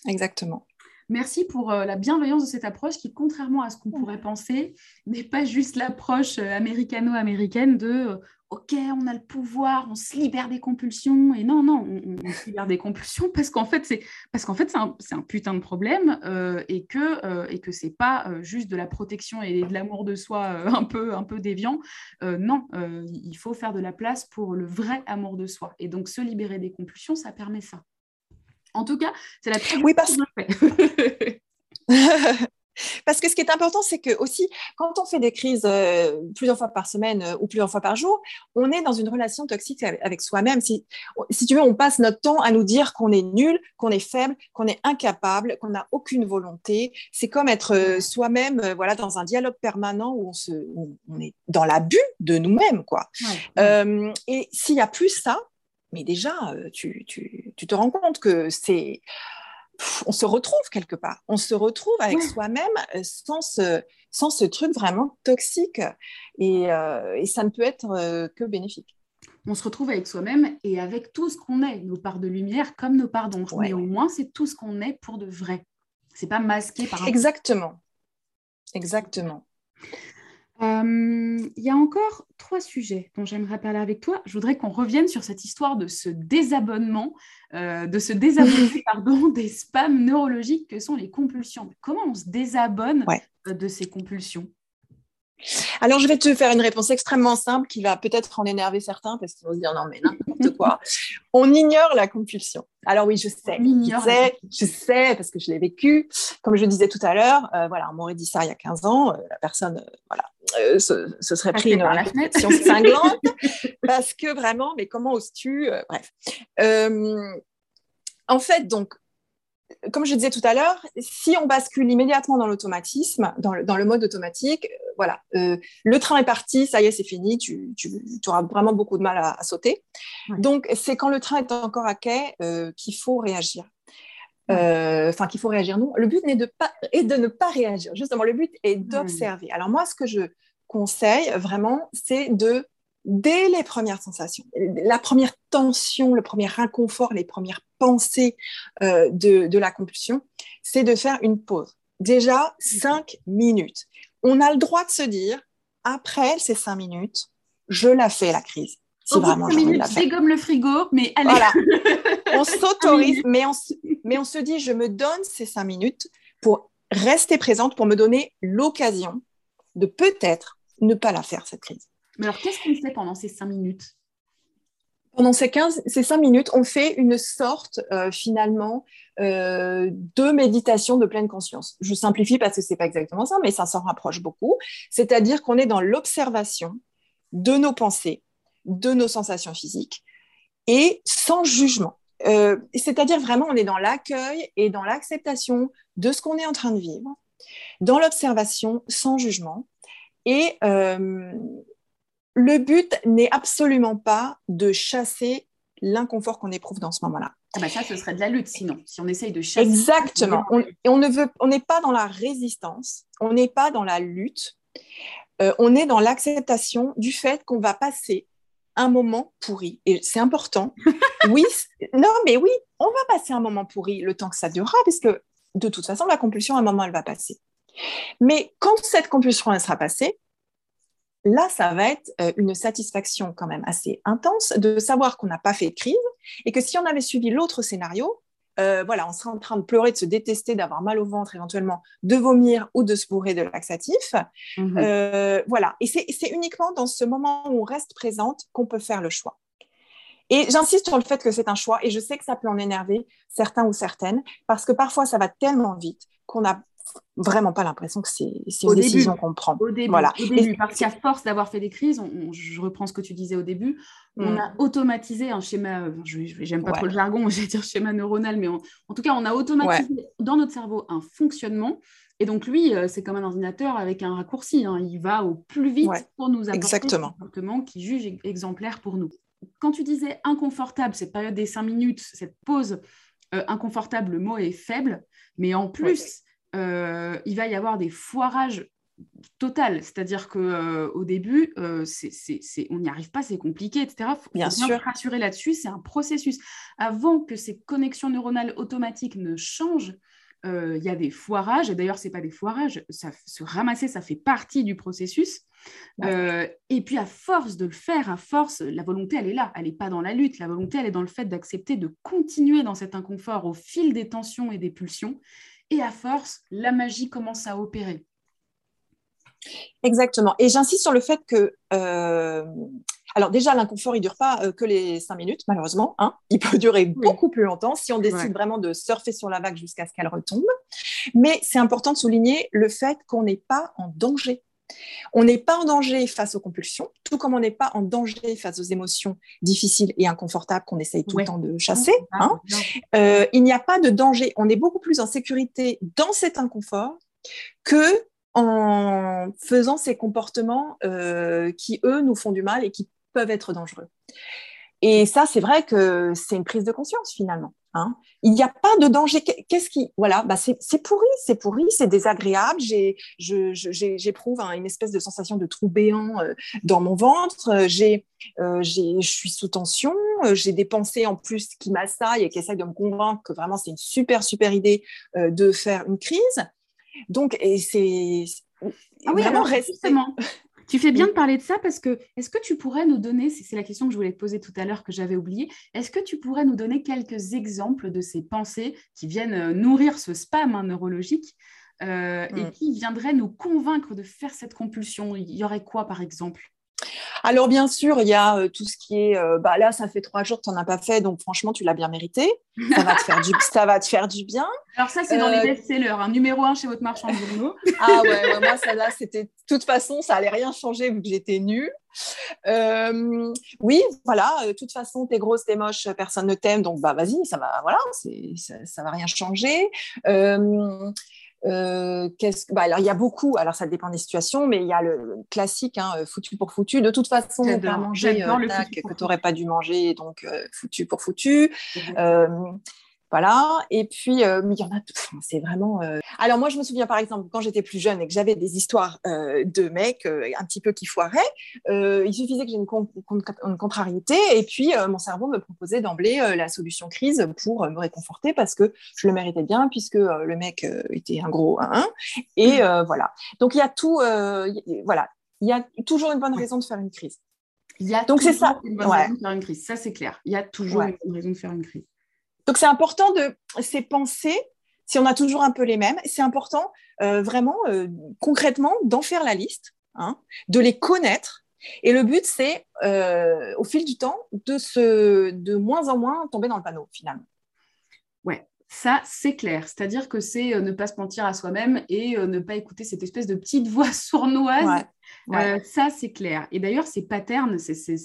Exactement. Merci pour euh, la bienveillance de cette approche qui, contrairement à ce qu'on pourrait penser, n'est pas juste l'approche euh, américano-américaine de euh, OK, on a le pouvoir, on se libère des compulsions. Et non, non, on, se libère des compulsions parce qu'en fait, c'est parce qu'en fait, c'est un, putain de problème et que et que c'est pas juste de la protection et de l'amour de soi un peu un peu déviant. non, il faut faire de la place pour le vrai amour de soi. Et donc, se libérer des compulsions, ça permet ça. En tout cas, c'est la très oui, parce... Parce que ce qui est important, c'est que aussi, quand on fait des crises euh, plusieurs fois par semaine euh, ou plusieurs fois par jour, on est dans une relation toxique avec, soi-même. Si, si tu veux, on passe notre temps à nous dire qu'on est nul, qu'on est faible, qu'on est incapable, qu'on n'a aucune volonté. C'est comme être euh, soi-même, voilà, dans un dialogue permanent où on, se, on est dans l'abus de nous-mêmes, quoi. et s'il y a plus ça, mais déjà, euh, tu, te rends compte que c'est. On se retrouve quelque part. On se retrouve avec soi-même euh, sans ce, sans ce truc vraiment toxique. Et, euh, ça ne peut être que bénéfique. On se retrouve avec soi-même et avec tout ce qu'on est, nos parts de lumière comme nos parts d'ombre. Mais au moins, c'est tout ce qu'on est pour de vrai. C'est pas masqué par. Exactement. Exactement. Euh, il y a encore trois sujets dont j'aimerais parler avec toi. Je voudrais qu'on revienne sur cette histoire de ce désabonnement, euh, de se désabonner pardon, des spams neurologiques que sont les compulsions. Comment on se désabonne euh, de ces compulsions? Alors, je vais te faire une réponse extrêmement simple qui va peut-être en énerver certains parce qu'ils vont se dire non, mais n'importe quoi. On ignore la compulsion. Alors, oui, je sais. Je sais, je sais parce que je l'ai vécu. Comme je disais tout à l'heure, euh, voilà, on m'aurait dit ça il y a 15 ans. Euh, la personne, euh, voilà, ce, serait pris une réflexion cinglante parce que vraiment, mais comment oses-tu Bref. en fait, donc, comme je disais tout à l'heure, si on bascule immédiatement dans l'automatisme, dans, le, mode automatique, euh, voilà, euh, le train est parti, ça y est, c'est fini, tu, auras vraiment beaucoup de mal à, sauter. Donc, c'est quand le train est encore à quai euh, qu'il faut réagir. Enfin, qu'il faut réagir. Non, le but n'est de, pas, est de ne pas réagir. Justement, le but est d'observer. Alors, moi, ce que je conseille vraiment, c'est de dès les premières sensations, la première tension, le premier inconfort, les premières pensées euh, de, la compulsion, c'est de faire une pause. Déjà, cinq minutes. On a le droit de se dire, après ces cinq minutes, je la fais, la crise. Si vraiment de la faire. dégomme le frigo, mais allez. Voilà. on s'autorise, mais on, mais on se dit, je me donne ces cinq minutes pour rester présente, pour me donner l'occasion de peut-être ne pas la faire, cette crise. Mais alors, qu'est-ce qu'on fait pendant ces cinq minutes? Pendant ces, 15, ces cinq minutes, on fait une sorte euh, finalement euh, de méditation de pleine conscience. Je simplifie parce que ce n'est pas exactement ça, mais ça s'en rapproche beaucoup. C'est-à-dire qu'on est dans l'observation de nos pensées, de nos sensations physiques et sans jugement. Euh, c'est-à-dire vraiment, on est dans l'accueil et dans l'acceptation de ce qu'on est en train de vivre, dans l'observation sans jugement. Et le but n'est absolument pas de chasser l'inconfort qu'on éprouve dans ce moment-là. Ah bah ça, ce serait de la lutte, sinon, si on essaye de chasser. Exactement. On, on ne veut, on n'est pas dans la résistance, on n'est pas dans la lutte, euh, on est dans l'acceptation du fait qu'on va passer un moment pourri. Et c'est important. oui, non, mais oui, on va passer un moment pourri le temps que ça durera, parce que de toute façon, la compulsion, à un moment, elle va passer. Mais quand cette compulsion, elle sera passée, là, ça va être euh, une satisfaction quand même assez intense de savoir qu'on n'a pas fait de crise et que si on avait suivi l'autre scénario, euh, voilà, on serait en train de pleurer, de se détester, d'avoir mal au ventre éventuellement, de vomir ou de se bourrer de laxatif. Mhm. Euh, voilà, et c'est uniquement dans ce moment où on reste présente qu'on peut faire le choix. Et j'insiste sur le fait que c'est un choix, et je sais que ça peut en énerver certains ou certaines, parce que parfois ça va tellement vite qu'on a vraiment pas l'impression que c'est une décision qu'on prend. Au début, voilà. au début parce qu'à force d'avoir fait des crises, je reprends ce que tu disais au début, on mm. a automatisé un schéma, j'aime pas trop le jargon, je vais dire schéma neuronal, mais en tout cas, on a automatisé dans notre cerveau un fonctionnement. Et donc, lui, euh, c'est comme un ordinateur avec un raccourci. Hein. il va au plus vite pour nous apporter Exactement. un comportement qui juge exemplaire pour nous. Quand tu disais inconfortable, cette période des cinq minutes, cette pause euh, inconfortable, le mot est faible, mais en plus, euh, il va y avoir des foirages total, c'est-à-dire que euh, au début, euh, on n'y arrive pas, c'est compliqué, etc. Faut bien, sûr. rassurer là-dessus, c'est un processus. Avant que ces connexions neuronales automatiques ne changent, il y a des foirages, et d'ailleurs, ce n'est pas des foirages, ça, se ramasser, ça fait partie du processus. et puis, à force de le faire, à force, la volonté, elle est là, elle n'est pas dans la lutte, la volonté, elle est dans le fait d'accepter de continuer dans cet inconfort au fil des tensions et des pulsions, et à force, la magie commence à opérer. Exactement. Et j'insiste sur le fait que, euh, alors déjà, l'inconfort, il ne dure pas euh, que les cinq minutes, malheureusement. Hein. Il peut durer beaucoup plus longtemps si on décide vraiment de surfer sur la vague jusqu'à ce qu'elle retombe. Mais c'est important de souligner le fait qu'on n'est pas en danger. On n'est pas en danger face aux compulsions, tout comme on n'est pas en danger face aux émotions difficiles et inconfortables qu'on essaye tout le temps de chasser. Hein. Euh, il n'y a pas de danger. On est beaucoup plus en sécurité dans cet inconfort que en faisant ces comportements euh, qui, eux, nous font du mal et qui peuvent être dangereux. Et ça, c'est vrai que c'est une prise de conscience finalement. Hein. Il n'y a pas de danger. Qu'est-ce qui, voilà, bah c'est pourri, c'est pourri, c'est désagréable. J'éprouve une espèce de sensation de trou béant euh, dans mon ventre. J'ai, euh, je suis sous tension. J'ai des pensées en plus qui m'assaillent et qui essayent de me convaincre que vraiment c'est une super super idée euh, de faire une crise. Donc, et c'est ah oui, vraiment justement, tu fais bien de parler de ça parce que est-ce que tu pourrais nous donner, c'est la question que je voulais te poser tout à l'heure que j'avais oublié, est-ce que tu pourrais nous donner quelques exemples de ces pensées qui viennent euh, nourrir ce spam hein, neurologique et mm. qui viendrait nous convaincre de faire cette compulsion? Il y aurait quoi, par exemple? Alors, bien sûr, il y a euh, tout ce qui est. Euh, bah, là, ça fait trois jours que tu n'en as pas fait, donc franchement, tu l'as bien mérité. Ça va te faire du, ça va te faire du bien. Alors, ça, c'est dans les euh, best-sellers, un hein, numéro un chez votre marchand de journaux. ah ouais, moi, ça là, c'était. De toute façon, ça allait rien changer vu que j'étais nulle. oui, voilà, de toute façon, t'es grosse, t'es moche, personne ne t'aime, donc bah vas-y, ça va, voilà, ça, ça va rien changer. Euh, bah, alors il y a beaucoup, alors ça dépend des situations, mais il y a le classique, hein, euh, foutu pour foutu. De toute façon, on peut manger euh, que tu n'aurais pas dû manger, donc foutu pour foutu. Voilà. Et puis, euh, il y en a tout. C'est vraiment. Euh, alors, moi, je me souviens, par exemple, quand j'étais plus jeune et que j'avais des histoires euh, de mecs un petit peu qui foiraient, il suffisait que j'ai une, une, contrariété et puis mon cerveau me proposait d'emblée la solution crise pour me réconforter parce que je le méritais bien puisque le mec était un gros 1. Et voilà. Donc, il y a tout. voilà. Il y a toujours une bonne raison de faire une crise. Il y a Donc, c'est ça. une bonne raison de faire une crise. Ça, c'est clair. Il y a toujours une bonne raison de faire une crise. Donc c'est important de ces pensées, si on a toujours un peu les mêmes, c'est important euh, vraiment euh, concrètement d'en faire la liste, hein, de les connaître. Et le but, c'est euh, au fil du temps de, se, de moins en moins tomber dans le panneau finalement. Ouais, ça, c'est clair. C'est-à-dire que c'est ne pas se mentir à soi-même et ne pas écouter cette espèce de petite voix sournoise euh, ça, c'est clair. Et d'ailleurs, ces patterns, ces,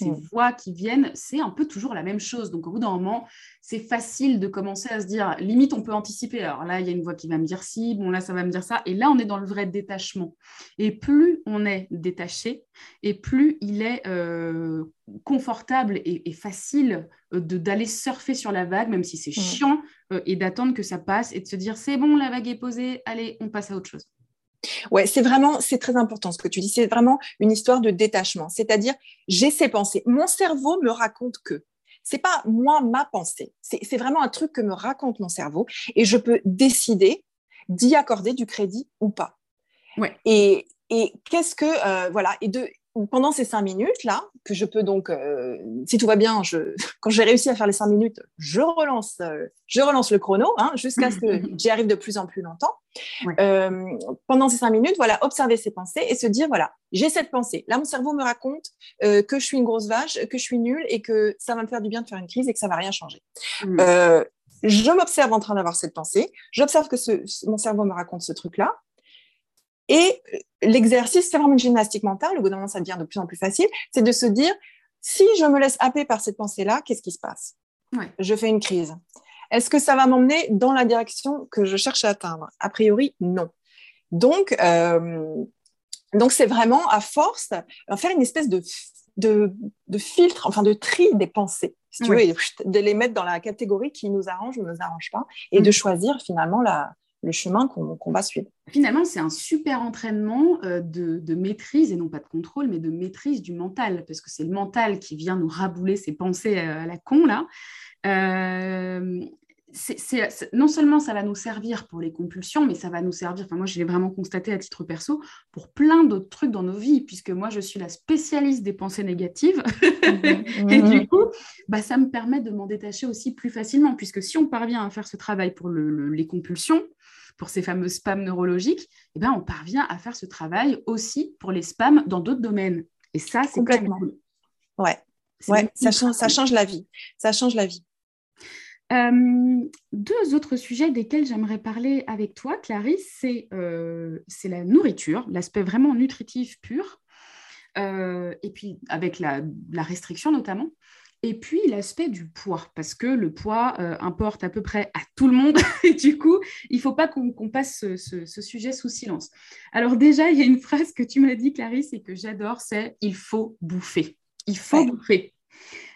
mm. voix qui viennent, c'est un peu toujours la même chose. Donc, au bout d'un moment, c'est facile de commencer à se dire, limite, on peut anticiper. Alors là, il y a une voix qui va me dire si, bon, là, ça va me dire ça. Et là, on est dans le vrai détachement. Et plus on est détaché, et plus il est euh, confortable et, facile euh, d'aller surfer sur la vague, même si c'est mm. chiant, et d'attendre que ça passe et de se dire, c'est bon, la vague est posée, allez, on passe à autre chose. Ouais, c'est vraiment, c'est très important ce que tu dis. C'est vraiment une histoire de détachement. C'est-à-dire, j'ai ces pensées. Mon cerveau me raconte que. C'est pas moi ma pensée. C'est vraiment un truc que me raconte mon cerveau et je peux décider d'y accorder du crédit ou pas. Ouais. Et, et qu'est-ce que euh, voilà et de pendant ces cinq minutes là, que je peux donc, euh, si tout va bien, je, quand j'ai réussi à faire les cinq minutes, je relance, euh, je relance le chrono hein, jusqu'à ce que j'y arrive de plus en plus longtemps. Euh, pendant ces cinq minutes, voilà, observer ses pensées et se dire voilà, j'ai cette pensée. Là, mon cerveau me raconte que je suis une grosse vache, que je suis nulle et que ça va me faire du bien de faire une crise et que ça va rien changer. Mm. je m'observe en train d'avoir cette pensée. J'observe que ce, mon cerveau me raconte ce truc-là. Et l'exercice, c'est vraiment une gymnastique mentale, au bout d'un moment, ça devient de plus en plus facile, c'est de se dire, si je me laisse happer par cette pensée-là, qu'est-ce qui se passe? Je fais une crise. Est-ce que ça va m'emmener dans la direction que je cherche à atteindre? A priori, non. Donc, euh, donc c'est vraiment à force de faire une espèce de, de, filtre, enfin de tri des pensées, si tu veux, de les mettre dans la catégorie qui nous arrange ou ne nous arrange pas, et de mm. choisir finalement la, le chemin qu'on va suivre. Finalement, c'est un super entraînement euh, de, maîtrise, et non pas de contrôle, mais de maîtrise du mental, parce que c'est le mental qui vient nous rabouler ces pensées euh, à la con, là. Euh, non seulement ça va nous servir pour les compulsions, mais ça va nous servir, enfin moi je l'ai vraiment constaté à titre perso, pour plein d'autres trucs dans nos vies, puisque moi je suis la spécialiste des pensées négatives. Mhm. et du coup, bah, ça me permet de m'en détacher aussi plus facilement, puisque si on parvient à faire ce travail pour les compulsions, pour ces fameux spams neurologiques, eh ben, on parvient à faire ce travail aussi pour les spams dans d'autres domaines. Et ça, c'est complètement. Ouais, ouais ça, change, ça change la vie. Ça change la vie. Euh, deux autres sujets desquels j'aimerais parler avec toi, Clarisse, c'est euh, la nourriture, l'aspect vraiment nutritif pur, euh, et puis avec la, restriction notamment, et puis l'aspect du poids, parce que le poids importe à peu près à tout le monde, et du coup, il ne faut pas qu'on passe ce, ce, sujet sous silence. Alors déjà, il y a une phrase que tu m'as dit, Clarisse, et que j'adore, c'est « il faut bouffer ». Il faut bouffer.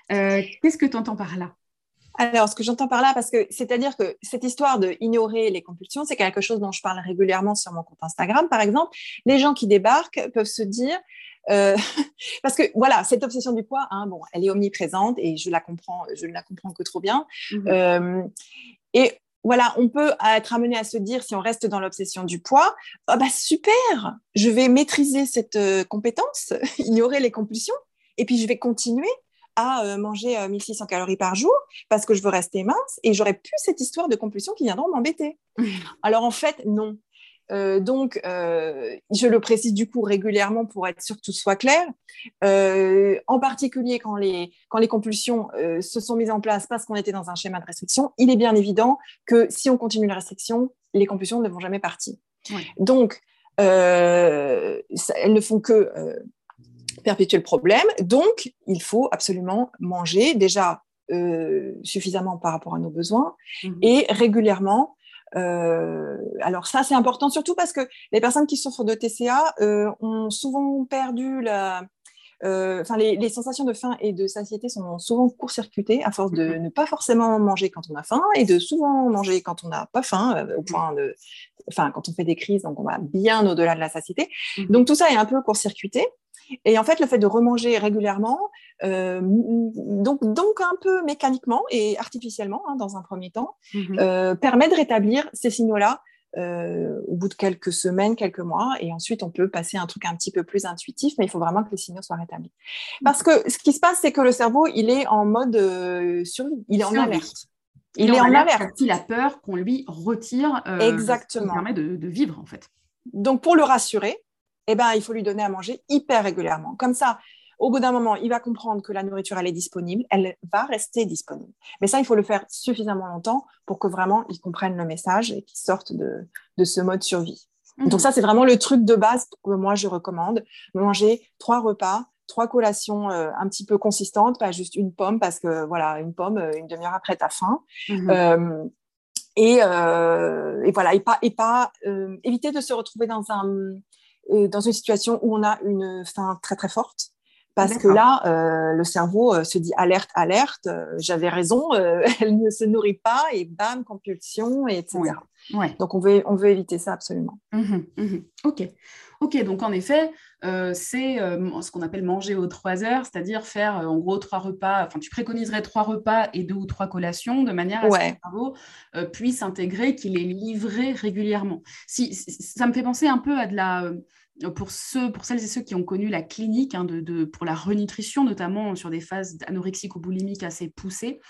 Qu'est-ce que tu entends par là? Alors, ce que j'entends par là, parce que c'est-à-dire que cette histoire de ignorer les compulsions, c'est quelque chose dont je parle régulièrement sur mon compte Instagram, par exemple. Les gens qui débarquent peuvent se dire, euh, parce que voilà, cette obsession du poids, hein, bon, elle est omniprésente et je la comprends, je ne la comprends que trop bien. Mmh euh, et voilà, on peut être amené à se dire, si on reste dans l'obsession du poids, oh bah super, je vais maîtriser cette euh, compétence, ignorer les compulsions, et puis je vais continuer à manger 1600 euh, calories par jour parce que je veux rester mince et j'aurais plus cette histoire de compulsion qui viendront m'embêter. Alors en fait, non. Euh, donc, euh, je le précise du coup régulièrement pour être sûr que tout soit clair. Euh, en particulier quand les, quand les compulsions se sont mises en place parce qu'on était dans un schéma de restriction, il est bien évident que si on continue la restriction, les compulsions ne vont jamais partir. Donc, elles ne font que perpétuer le problème. Donc, il faut absolument manger déjà suffisamment par rapport à nos besoins mmh et régulièrement euh, alors ça, c'est important, surtout parce que les personnes qui souffrent de TCA euh, ont souvent perdu la... Euh, enfin, les, sensations de faim et de satiété sont souvent court-circuitées à force de mhm. ne pas forcément manger quand on a faim et de souvent manger quand on n'a pas faim, au point de, enfin, quand on fait des crises, donc on va bien au-delà de la satiété. Mhm. Donc tout ça est un peu court-circuité. Et en fait, le fait de remanger régulièrement, euh, donc, donc un peu mécaniquement et artificiellement hein, dans un premier temps, mhm. euh, permet de rétablir ces signaux-là euh, au bout de quelques semaines, quelques mois, et ensuite on peut passer à un truc un petit peu plus intuitif, mais il faut vraiment que les signaux soient rétablis. Parce que ce qui se passe, c'est que le cerveau, il est en mode survie, il est en alerte. Il, est en alerte. Il a peur qu'on lui retire Exactement. ce qui permet de, de vivre, en fait. Donc pour le rassurer, eh ben, il faut lui donner à manger hyper régulièrement. Comme ça, au bout d'un moment, il va comprendre que la nourriture, elle est disponible, elle va rester disponible. Mais ça, il faut le faire suffisamment longtemps pour que vraiment il comprenne le message et qu'il sorte de, ce mode survie. Mhm. Donc ça, c'est vraiment le truc de base que moi, je recommande. Manger trois repas, trois collations euh, un petit peu consistantes, pas juste une pomme, parce que voilà, une pomme, euh, une demi-heure après, tu as faim. Mhm. Euh, et, voilà, et pas, et pas éviter de se retrouver dans un dans une situation où on a une faim très très forte. Parce que là, euh, le cerveau euh, se dit alerte, alerte, euh, j'avais raison, elle ne se nourrit pas et bam, compulsion, et etc. Donc on veut, on veut éviter ça absolument. Mmh mmh ok. Ok, donc en effet, c'est ce qu'on appelle manger aux trois heures, c'est-à-dire faire en gros trois repas, enfin tu préconiserais trois repas et deux ou trois collations de manière à ce que le cerveau puisse intégrer qu'il est livré régulièrement. Si, ça me fait penser un peu à de la pour, ceux, pour celles et ceux qui ont connu la clinique hein, de, pour la renutrition, notamment sur des phases anorexiques ou boulimiques assez poussées,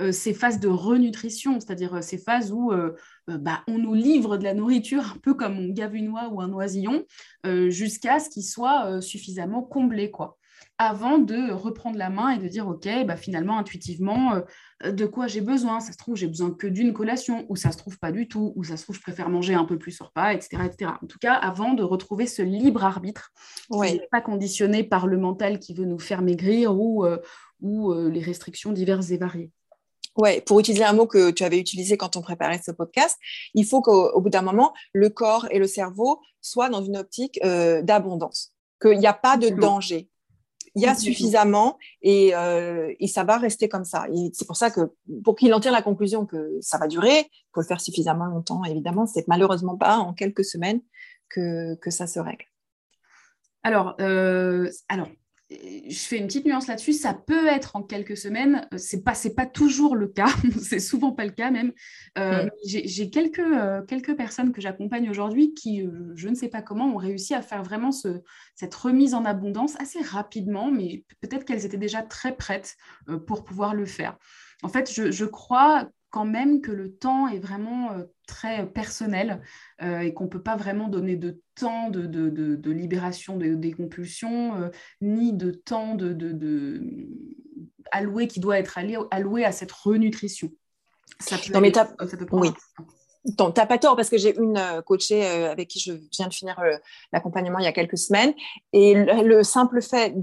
euh, ces phases de renutrition, c'est-à-dire euh, ces phases où euh, bah, on nous livre de la nourriture un peu comme on gave une oie ou un oisillon, jusqu'à ce qu'il soit suffisamment comblé. Quoi avant de reprendre la main et de dire, OK, bah, finalement, intuitivement, euh, de quoi j'ai besoin Ça se trouve, j'ai besoin que d'une collation, ou ça se trouve pas du tout, ou ça se trouve, je préfère manger un peu plus sur repas, etc., etc. En tout cas, avant de retrouver ce libre arbitre, qui n'est pas conditionné par le mental qui veut nous faire maigrir ou, euh, ou euh, les restrictions diverses et variées. Ouais, pour utiliser un mot que tu avais utilisé quand on préparait ce podcast, il faut qu'au bout d'un moment, le corps et le cerveau soient dans une optique d'abondance, qu'il n'y a pas de danger il y a suffisamment euh, et, ça va rester comme ça. c'est pour ça que pour qu'il en tire la conclusion que ça va durer, il faut le faire suffisamment longtemps. Évidemment, c'est malheureusement pas en quelques semaines que, que ça se règle. Alors, euh, alors je fais une petite nuance là-dessus, ça peut être en quelques semaines, euh, c'est pas pas toujours le cas, c'est souvent pas le cas même. Euh, mm. J'ai quelques euh, quelques personnes que j'accompagne aujourd'hui qui, je ne sais pas comment, ont réussi à faire vraiment ce, cette remise en abondance assez rapidement, mais peut-être qu'elles étaient déjà très prêtes pour pouvoir le faire. En fait, je, je crois quand même que le temps est vraiment euh, très personnel euh, et qu'on ne peut pas vraiment donner de temps de, de, de, libération des compulsions, euh, ni de temps de, alloué qui doit être alloué, à cette renutrition. Ça non, mais oui. Tu n'as pas tort parce que j'ai une coachée avec qui je viens de finir l'accompagnement il y a quelques semaines et le simple fait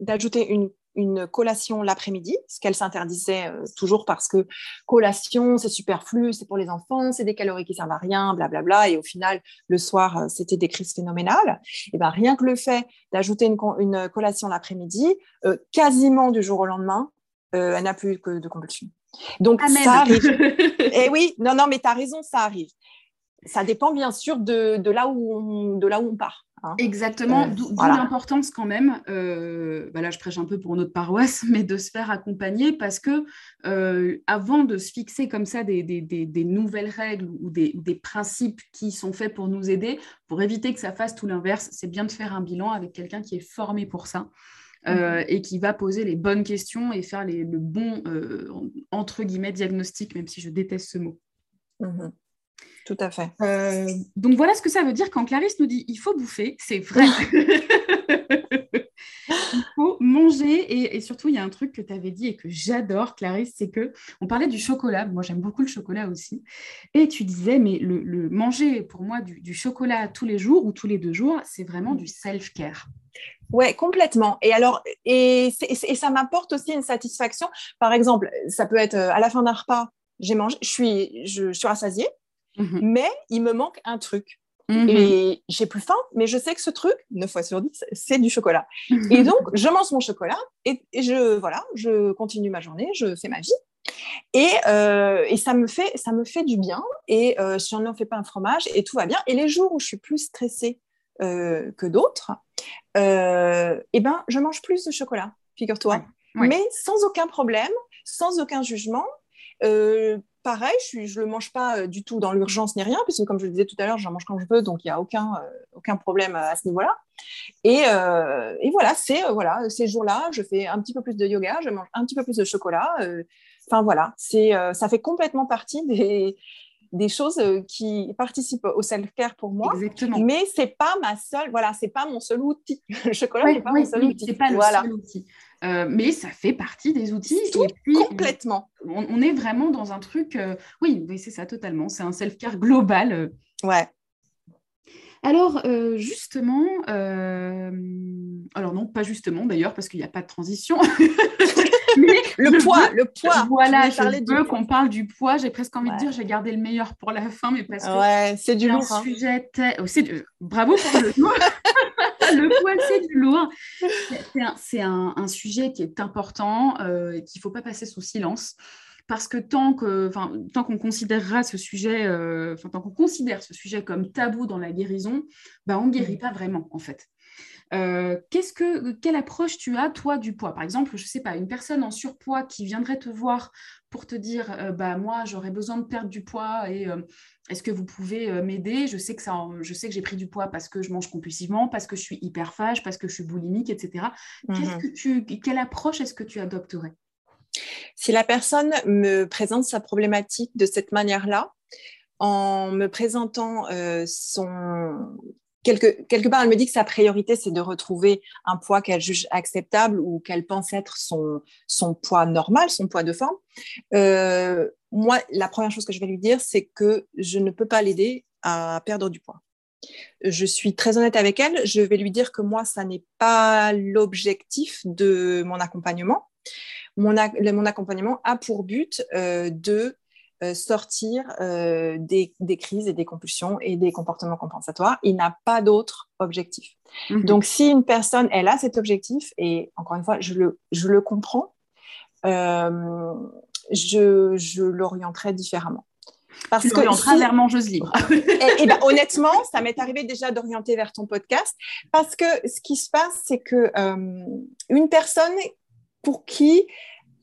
d'ajouter une une collation l'après-midi, ce qu'elle s'interdisait euh, toujours parce que collation, c'est superflu, c'est pour les enfants, c'est des calories qui servent à rien, blablabla. Bla, bla, et au final, le soir, euh, c'était des crises phénoménales. Et ben rien que le fait d'ajouter une, collation l'après-midi, euh, quasiment du jour au lendemain, elle n'a plus que de compulsion. Donc ça arrive. et eh oui, non, non, mais tu as raison, ça arrive. Ça dépend bien sûr de, de là, où de là où on part. Hein. Exactement, euh, d'où l'importance quand même, euh, bah là je prêche un peu pour notre paroisse, mais de se faire accompagner parce que euh, avant de se fixer comme ça des, nouvelles règles ou des, principes qui sont faits pour nous aider, pour éviter que ça fasse tout l'inverse, c'est bien de faire un bilan avec quelqu'un qui est formé pour ça. Mhm. et qui va poser les bonnes questions et faire le bon, entre guillemets, diagnostic, même si je déteste ce mot. Mhm. Tout à fait. Euh, donc voilà ce que ça veut dire quand Clarisse nous dit il faut bouffer, c'est vrai. il faut manger et, surtout il y a un truc que tu avais dit et que j'adore Clarisse, c'est que on parlait du chocolat, moi j'aime beaucoup le chocolat aussi, et tu disais mais le, manger pour moi du, chocolat tous les jours ou tous les deux jours, c'est vraiment du self-care. Ouais, complètement. Et alors, et, et ça m'apporte aussi une satisfaction. Par exemple, ça peut être euh, à la fin d'un repas, j'ai mangé, je suis, je, suis rassasiée, mhm. mais il me manque un truc. Mhm. Et j'ai plus faim, mais je sais que ce truc, 9 fois sur 10, c'est du chocolat. et donc, je mange mon chocolat et, je, voilà, je continue ma journée, je fais ma vie. Et, euh, et ça, me fait, ça me fait du bien. Et euh, je n'en fais pas un fromage et tout va bien. Et les jours où je suis plus stressée euh, que d'autres, eh ben, je mange plus de chocolat, figure-toi. Mais sans aucun problème, sans aucun jugement. Euh, pareil, je ne le mange pas euh, du tout dans l'urgence ni rien, puisque comme je le disais tout à l'heure, j'en mange quand je veux, donc il n'y a aucun, euh, aucun problème à ce niveau-là. Et, et, voilà, c'est voilà, ces jours-là, je fais un petit peu plus de yoga, je mange un petit peu plus de chocolat. Enfin voilà, c'est ça fait complètement partie des, des choses qui participent au self-care pour moi. Exactement. Mais c'est pas ma seule, voilà, c'est pas mon seul outil. Le chocolat n'est pas mon seul outil. Pas le seul outil. Euh, mais ça fait partie des outils. et puis, complètement. On, est vraiment dans un truc, euh, oui, c'est ça totalement. C'est un self-care global. Euh. Ouais. Alors, justement, alors non, pas justement d'ailleurs, parce qu'il n'y a pas de transition. le poids, le poids. Voilà, je veux qu'on parle du poids. J'ai presque envie de dire, j'ai gardé le meilleur pour la fin, mais parce que ouais, c'est du lourd. Hein. sujet oh, Bravo pour le le poil, c'est du lourd. C'est un, sujet qui est important, euh, qu'il ne faut pas passer sous silence. Parce que tant qu'on considérera ce sujet, euh, tant qu'on considère ce sujet comme tabou dans la guérison, bah, on ne guérit pas vraiment, en fait. Euh, quelle approche tu as, toi, du poids? Par exemple, je sais pas, une personne en surpoids qui viendrait te voir pour te dire, euh, bah, moi, j'aurais besoin de perdre du poids et est-ce que vous pouvez m'aider? Je sais que, ça, je sais que j'ai pris du poids parce que je mange compulsivement, parce que je suis hyperphage, parce que je suis boulimique, etc. Mmh que tu, quelle approche est-ce que tu adopterais? Si la personne me présente sa problématique de cette manière-là, en me présentant son, quelque, part, elle me dit que sa priorité, c'est de retrouver un poids qu'elle juge acceptable ou qu'elle pense être son, poids normal, son poids de forme. Euh, moi, la première chose que je vais lui dire, c'est que je ne peux pas l'aider à perdre du poids. Je suis très honnête avec elle. Je vais lui dire que moi, ça n'est pas l'objectif de mon accompagnement. Mon, accompagnement a pour but euh, de sortir euh, des, crises et des compulsions et des comportements compensatoires. Il n'a pas d'autre objectif. Mhm. Donc, si une personne, elle a cet objectif, et encore une fois, je le, je le comprends, euh, je, je l'orienterai différemment. Parce que si... vers mangeuse libre. et, et ben, honnêtement, ça m'est arrivé déjà d'orienter vers ton podcast parce que ce qui se passe, c'est que une personne pour qui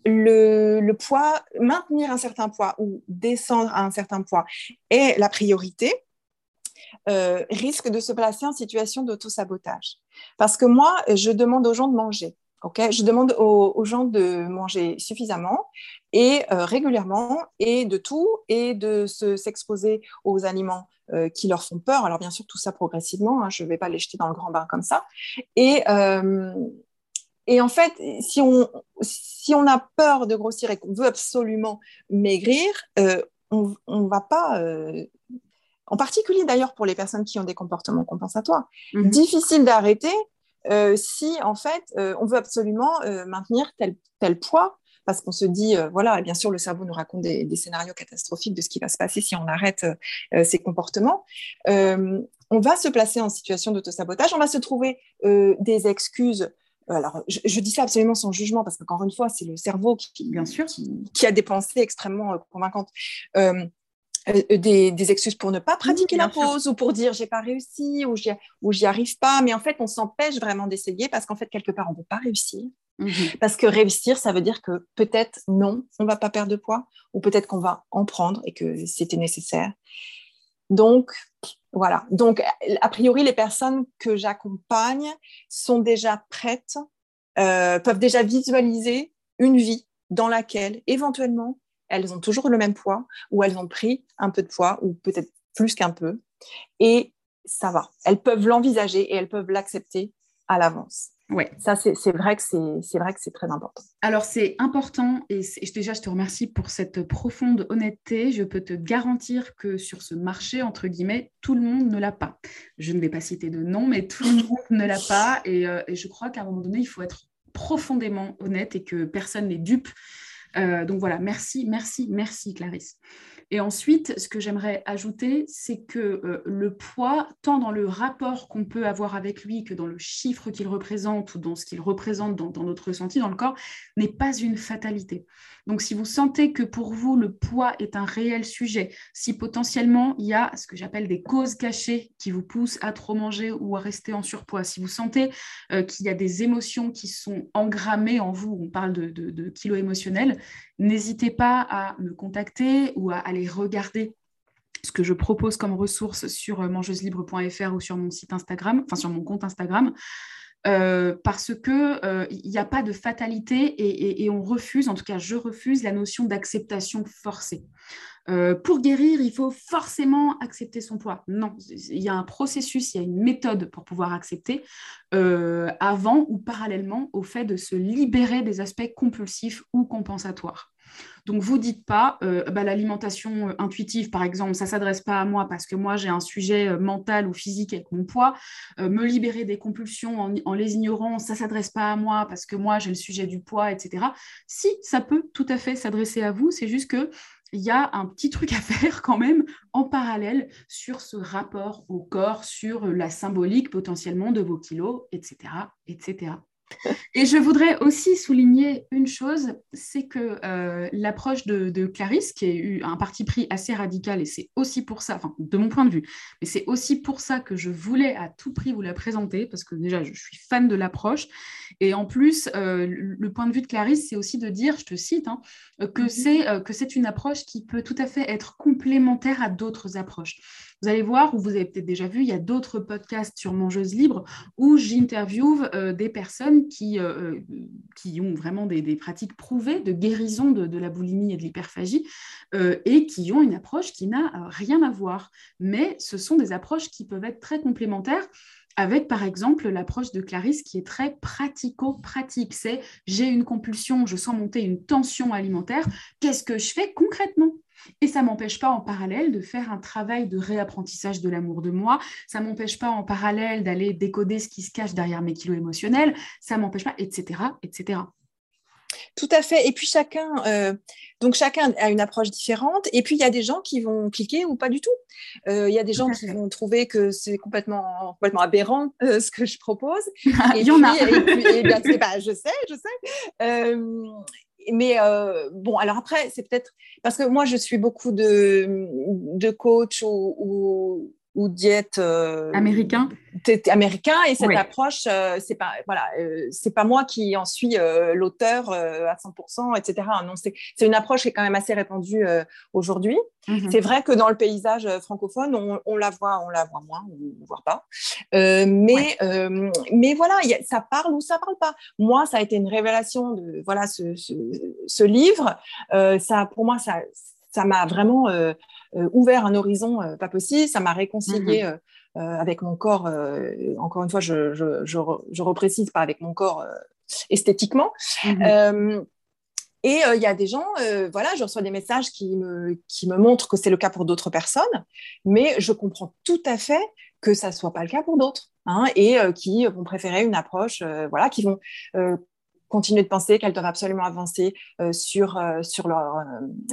le, poids, maintenir un certain poids ou descendre à un certain poids est la priorité, euh, risque de se placer en situation d'auto-sabotage. Parce que moi, je demande aux gens de manger. ok? Je demande aux, gens de manger suffisamment et euh, régulièrement et de tout et de s'exposer aux aliments euh, qui leur font peur. Alors bien sûr, tout ça progressivement, hein, je ne vais pas les jeter dans le grand bain comme ça. Et, et en fait, si on, si on a peur de grossir et qu'on veut absolument maigrir, euh, on ne va pas... Euh, en particulier d'ailleurs pour les personnes qui ont des comportements compensatoires. Mhm. Difficile d'arrêter euh, si en fait on veut absolument maintenir tel, tel poids parce qu'on se dit, voilà, bien sûr, le cerveau nous raconte des, des, scénarios catastrophiques de ce qui va se passer si on arrête ces comportements. on va se placer en situation d'autosabotage, on va se trouver des excuses alors, je, dis ça absolument sans jugement parce qu'encore une fois, c'est le cerveau qui, bien sûr, qui, a des pensées extrêmement euh, convaincantes. Euh, euh, des, excuses pour ne pas pratiquer la pause ou pour dire j'ai pas réussi ou j'y, ou j'y arrive pas. Mais en fait, on s'empêche vraiment d'essayer parce qu'en fait, quelque part, on ne veut pas réussir. Mhm. Parce que réussir, ça veut dire que peut-être non, on va pas perdre de poids ou peut-être qu'on va en prendre et que c'était nécessaire. Donc, voilà. Donc, a priori, les personnes que j'accompagne sont déjà prêtes, euh, peuvent déjà visualiser une vie dans laquelle, éventuellement, elles ont toujours le même poids ou elles ont pris un peu de poids ou peut-être plus qu'un peu. Et ça va. Elles peuvent l'envisager et elles peuvent l'accepter à l'avance. Ouais. Ça, c'est vrai que c'est vrai que c'est très important. Alors, c'est important et, déjà, je te remercie pour cette profonde honnêteté. Je peux te garantir que sur ce marché, entre guillemets, tout le monde ne l'a pas. Je ne vais pas citer de nom, mais tout le monde ne l'a pas. Et, euh, et je crois qu'à un moment donné, il faut être profondément honnête et que personne n'est dupe. Euh, donc voilà, merci, merci, merci Clarisse. Et ensuite, ce que j'aimerais ajouter, c'est que euh, le poids, tant dans le rapport qu'on peut avoir avec lui que dans le chiffre qu'il représente ou dans ce qu'il représente dans, dans, notre ressenti dans le corps, n'est pas une fatalité. Donc, si vous sentez que pour vous, le poids est un réel sujet, si potentiellement il y a ce que j'appelle des causes cachées qui vous poussent à trop manger ou à rester en surpoids, si vous sentez euh, qu'il y a des émotions qui sont engrammées en vous, on parle de, kilos émotionnels, n'hésitez pas à me contacter ou à aller regarder ce que je propose comme ressources sur euh, mangeuselibre.fr ou sur mon site Instagram, enfin sur mon compte Instagram. Euh, parce que euh, il n'y a pas de fatalité et, on refuse, en tout cas je refuse la notion d'acceptation forcée. pour guérir, il faut forcément accepter son poids. Non, il y a un processus, il y a une méthode pour pouvoir accepter avant ou parallèlement au fait de se libérer des aspects compulsifs ou compensatoires. Donc, vous dites pas, euh, bah, l'alimentation euh, intuitive, par exemple, ça s'adresse pas à moi parce que moi, j'ai un sujet euh, mental ou physique avec mon poids. me libérer des compulsions en, les ignorant, ça s'adresse pas à moi parce que moi, j'ai le sujet du poids, etc. Si, ça peut tout à fait s'adresser à vous. C'est juste que il y a un petit truc à faire quand même en parallèle sur ce rapport au corps, sur la symbolique potentiellement de vos kilos, etc., etc. Et je voudrais aussi souligner une chose, c'est que euh, l'approche de, Clarisse, qui a eu un parti pris assez radical, et c'est aussi pour ça, enfin de mon point de vue, mais c'est aussi pour ça que je voulais à tout prix vous la présenter, parce que déjà je suis fan de l'approche, et en plus euh, le point de vue de Clarisse, c'est aussi de dire, je te cite, hein, que mhm. c'est euh, que c'est une approche qui peut tout à fait être complémentaire à d'autres approches. Vous allez voir, ou vous avez peut-être déjà vu, il y a d'autres podcasts sur Mangeuse Libre où j'interviewe euh, des personnes qui, euh, euh, qui ont vraiment des, pratiques prouvées de guérison de, la boulimie et de l'hyperphagie et qui ont une approche qui n'a rien à voir. Mais ce sont des approches qui peuvent être très complémentaires avec par exemple l'approche de Clarisse qui est très pratico-pratique. C'est j'ai une compulsion, je sens monter une tension alimentaire, qu'est-ce que je fais concrètement? Et ça ne m'empêche pas en parallèle de faire un travail de réapprentissage de l'amour de moi. Ça ne m'empêche pas en parallèle d'aller décoder ce qui se cache derrière mes kilos émotionnels. Ça ne m'empêche pas, etc., etc. Tout à fait. Et puis chacun, euh, donc chacun a une approche différente. Et puis il y a des gens qui vont cliquer ou pas du tout. Euh, il y a des gens qui vont trouver que c'est complètement, complètement aberrant euh, ce que je propose. il y en a. je sais, je sais mais euh, bon, alors après, c'est peut-être parce que moi, je suis beaucoup de, de coach ou, ou diète euh, américain. américain et cette approche euh, c'est pas voilà euh, c'est pas moi qui en suis l'auteur à 100% etc non c'est une approche qui est quand même assez répandue aujourd'hui. Mhm. c'est vrai que dans le paysage francophone on, la voit on la voit moins ou voire pas. Mais mais voilà ça parle ou ça parle pas. Moi ça a été une révélation de voilà ce, ce, ce livre. Ça pour moi ça ça m'a vraiment euh, ouvert un horizon euh, pas possible. Ça m'a réconcilié mhm. euh, avec mon corps. encore une fois, je, je, je, reprécise pas avec mon corps esthétiquement. Mhm. Et il y a des gens, voilà, je reçois des messages qui me, qui me montrent que c'est le cas pour d'autres personnes, mais je comprends tout à fait que ça ne soit pas le cas pour d'autres, hein, et qui vont préférer une approche, voilà, qui vont continuer de penser qu'elles doivent absolument avancer sur, sur leur,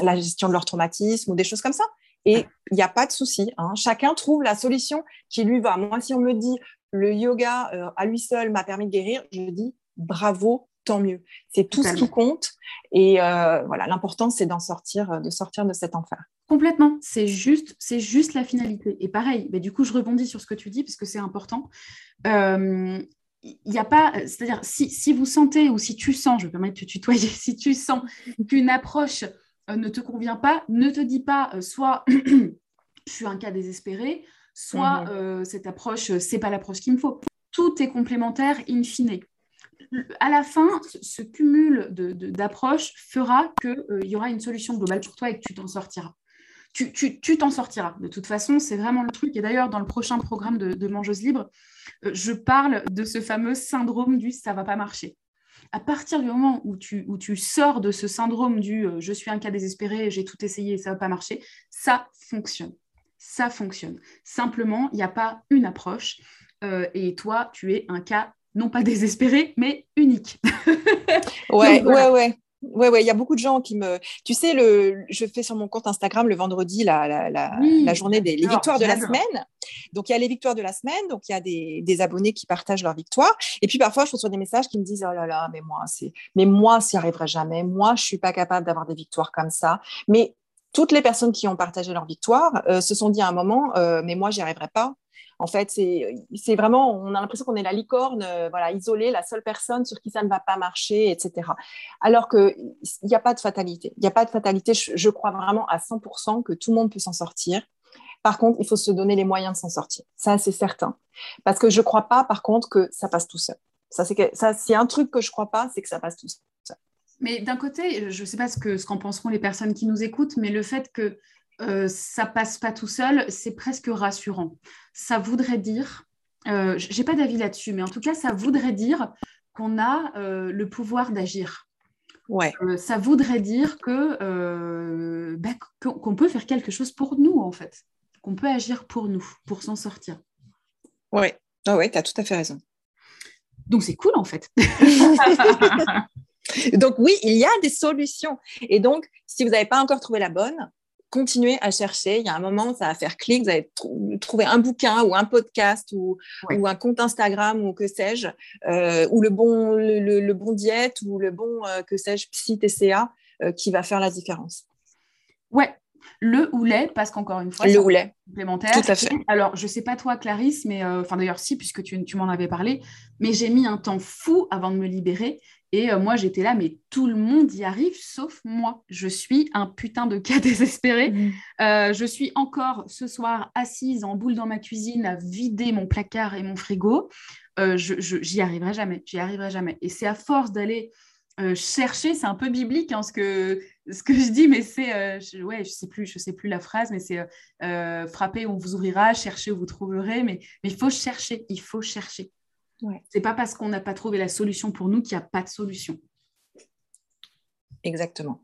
la gestion de leur traumatisme ou des choses comme ça. Et il n'y a pas de souci. Hein. Chacun trouve la solution qui lui va. Moi, si on me dit le yoga euh, à lui seul m'a permis de guérir, je dis bravo, tant mieux. C'est tout ce qui compte. Et euh, voilà, l'important, c'est d'en sortir, de sortir de cet enfer. Complètement. C'est juste, c'est juste la finalité. Et pareil, mais du coup, je rebondis sur ce que tu dis parce que c'est important. Euh, il n'y a pas, c'est-à-dire, si, si, vous sentez ou si tu sens, je vais permettre de te tutoyer, si tu sens qu'une approche euh, ne te convient pas, ne te dis pas euh, soit je suis un cas désespéré, soit mhm. euh, cette approche, c'est pas l'approche qu'il me faut. Tout est complémentaire in fine. À la fin, ce, cumul d'approches fera qu'il y aura une solution globale pour toi et que tu t'en sortiras. Tu t'en sortiras. De toute façon, c'est vraiment le truc. Et d'ailleurs, dans le prochain programme de, de Mangeuse Libre, euh, je parle de ce fameux syndrome du ça va pas marcher. À partir du moment où tu, où tu sors de ce syndrome du je suis un cas désespéré, j'ai tout essayé et ça va pas marcher, ça fonctionne. Ça fonctionne. Simplement, il n'y a pas une approche. et toi, tu es un cas non pas désespéré, mais unique. ouais, ouais, ouais. Ouais, ouais, il y a beaucoup de gens qui me. Tu sais, le... je fais sur mon compte Instagram le vendredi la, la, la, journée des les victoires de la semaine. Donc, il y a les victoires de la semaine. Donc, il y a des, des, abonnés qui partagent leurs victoires. Et puis, parfois, je reçois des messages qui me disent Oh là là, mais moi, c'est. Mais moi, ça n'y arriverait jamais. Moi, je ne suis pas capable d'avoir des victoires comme ça. Mais toutes les personnes qui ont partagé leur victoire euh, se sont dit à un moment euh, Mais moi, j'y arriverai pas. En fait, c'est vraiment, on a l'impression qu'on est la licorne, euh, voilà, isolée, la seule personne sur qui ça ne va pas marcher, etc. Alors qu'il n'y a pas de fatalité. Il n'y a pas de fatalité. Je, crois vraiment à 100% que tout le monde peut s'en sortir. Par contre, il faut se donner les moyens de s'en sortir. Ça, c'est certain. Parce que je ne crois pas, par contre, que ça passe tout seul. Ça, c'est un truc que je ne crois pas, c'est que ça passe tout seul. Mais d'un côté, je ne sais pas ce qu'en penseront les personnes qui nous écoutent, mais le fait que euh, ça passe pas tout seul, c'est presque rassurant. Ça voudrait dire, euh, j'ai pas d'avis là-dessus, mais en tout cas, ça voudrait dire qu'on a euh, le pouvoir d'agir. Ouais. Euh, ça voudrait dire que bah, qu'on peut faire quelque chose pour nous, en fait. Qu'on peut agir pour nous, pour s'en sortir. Ouais, oh ouais, tu as tout à fait raison. Donc c'est cool, en fait. donc oui, il y a des solutions. Et donc, si vous n'avez pas encore trouvé la bonne, continuez à chercher. Il y a un moment, ça va faire clic. Vous allez trouver un bouquin ou un podcast ou, ou un compte Instagram ou que sais-je, euh, ou le bon, le, bon diète ou le bon, euh, que sais-je, psy TCA euh, qui va faire la différence. Ouais, le ou les, parce qu'encore une fois, le ou les. complémentaire. Tout à fait. Alors, je ne sais pas toi, Clarisse, mais enfin d'ailleurs si, puisque tu, tu m'en avais parlé, mais j'ai mis un temps fou avant de me libérer. Et euh, moi, j'étais là, mais tout le monde y arrive, sauf moi. Je suis un putain de cas désespéré. Mmh. Euh, je suis encore ce soir assise en boule dans ma cuisine à vider mon placard et mon frigo. Euh, je, j'y arriverai jamais. J'y arriverai jamais. Et c'est à force d'aller chercher, c'est un peu biblique hein, ce, que, ce que je dis, mais c'est, je, ouais, je sais plus, je sais plus la phrase, mais c'est frapper, on vous ouvrira, chercher, vous trouverez. Mais, mais il faut chercher, il faut chercher. Ouais. C'est pas parce qu'on n'a pas trouvé la solution pour nous qu'il n'y a pas de solution. Exactement.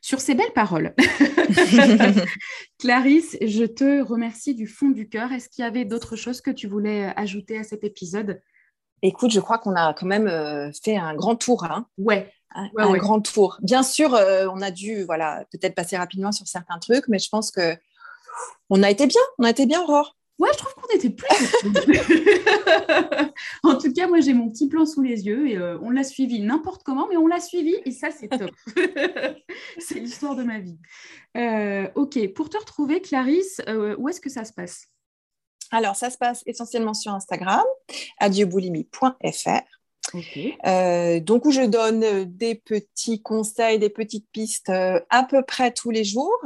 Sur ces belles paroles, Clarisse, je te remercie du fond du cœur. Est-ce qu'il y avait d'autres choses que tu voulais ajouter à cet épisode? Écoute, je crois qu'on a quand même euh, fait un grand tour. Hein. Ouais. Un, grand tour. Bien sûr, euh, on a dû, voilà, peut-être passer rapidement sur certains trucs, mais je pense que on a été bien. On a été bien, Aurore. Ouais, je trouve qu'on était plus. en tout cas, moi, j'ai mon petit plan sous les yeux et euh, on l'a suivi n'importe comment, mais on l'a suivi et ça, c'est top. c'est l'histoire de ma vie. Euh, ok, pour te retrouver, Clarisse, euh, où est-ce que ça se passe? Alors, ça se passe essentiellement sur Instagram, adieuboulimi.fr. donc où je donne des petits conseils, des petites pistes à peu près tous les jours.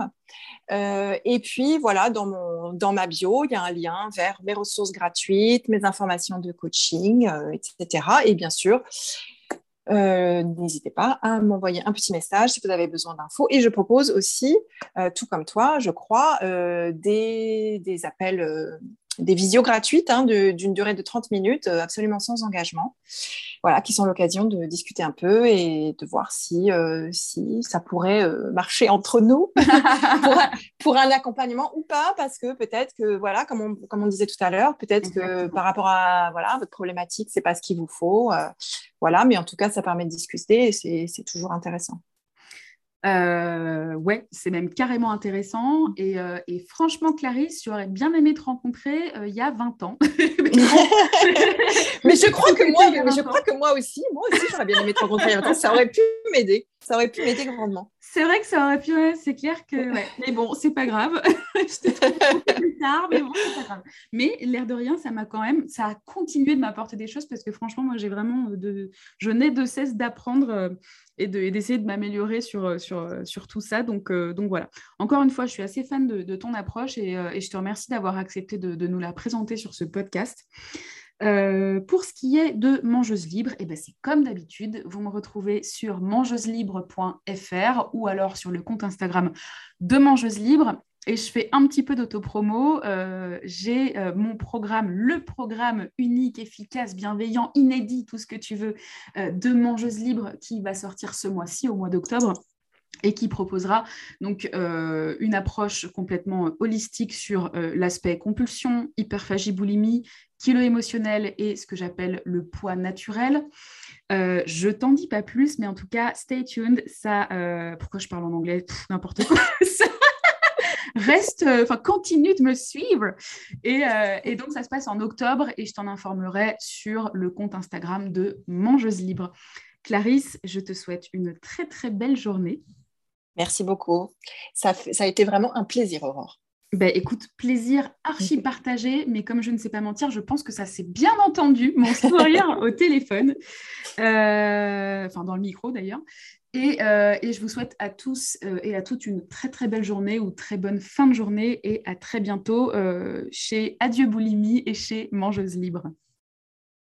Euh, et puis, voilà, dans, mon, dans ma bio, il y a un lien vers mes ressources gratuites, mes informations de coaching, euh, etc. Et bien sûr, euh, n'hésitez pas à m'envoyer un petit message si vous avez besoin d'infos. Et je propose aussi, tout comme toi, je crois, des, des, appels des visios gratuites hein, d'une durée de 30 minutes, euh, absolument sans engagement, voilà, qui sont l'occasion de discuter un peu et de voir si, euh, si ça pourrait euh, marcher entre nous pour, un accompagnement ou pas, parce que peut-être que, voilà, comme on, comme on disait tout à l'heure, peut-être que par rapport à voilà, votre problématique, c'est pas ce qu'il vous faut. voilà, mais en tout cas, ça permet de discuter et c'est toujours intéressant. Euh, ouais, c'est même carrément intéressant. Et, euh, franchement, Clarisse, j'aurais bien aimé te rencontrer euh, il y a 20 ans. mais je crois que moi, je crois que moi aussi, moi aussi, j'aurais bien aimé te rencontrer il y a 20 ans. Ça aurait pu m'aider. Ça aurait pu m'aider grandement. C'est vrai que ça aurait pu, c'est clair que. Mais bon, c'est pas grave. je te plus tard, mais bon, c'est pas grave. Mais l'air de rien, ça m'a quand même, ça a continué de m'apporter des choses parce que franchement, moi, j'ai vraiment de, je n'ai de cesse d'apprendre et d'essayer de, m'améliorer sur, sur, sur tout ça. Donc, euh, donc voilà. Encore une fois, je suis assez fan de, ton approche et, euh, et, je te remercie d'avoir accepté de, nous la présenter sur ce podcast. Euh, pour ce qui est de Mangeuse Libre, eh ben c'est comme d'habitude, vous me retrouvez sur mangeuselibre.fr ou alors sur le compte Instagram de Mangeuse Libre. Et je fais un petit peu d'autopromo. Euh, j'ai euh, mon programme, le programme unique, efficace, bienveillant, inédit, tout ce que tu veux, de Mangeuse Libre qui va sortir ce mois-ci, au mois d'octobre et qui proposera donc une approche complètement holistique sur l'aspect compulsion, hyperphagie, boulimie, kilo émotionnel et ce que j'appelle le poids naturel. Euh, je t'en dis pas plus, mais en tout cas, stay tuned. Ça, pourquoi je parle en anglais? N'importe quoi. reste, euh, enfin, continue de me suivre. Euh, et, donc, ça se passe en octobre et je t'en informerai sur le compte Instagram de Mangeuse Libre. Clarisse, je te souhaite une très, très belle journée. Merci beaucoup. Ça, ça a été vraiment un plaisir, Aurore. Ben, écoute, plaisir archi partagé, mais comme je ne sais pas mentir, je pense que ça s'est bien entendu, mon sourire au téléphone, euh, enfin dans le micro d'ailleurs. Euh, et, je vous souhaite à tous euh, et à toutes une très très belle journée ou très bonne fin de journée et à très bientôt euh, chez Adieu Boulimie et chez Mangeuse Libre.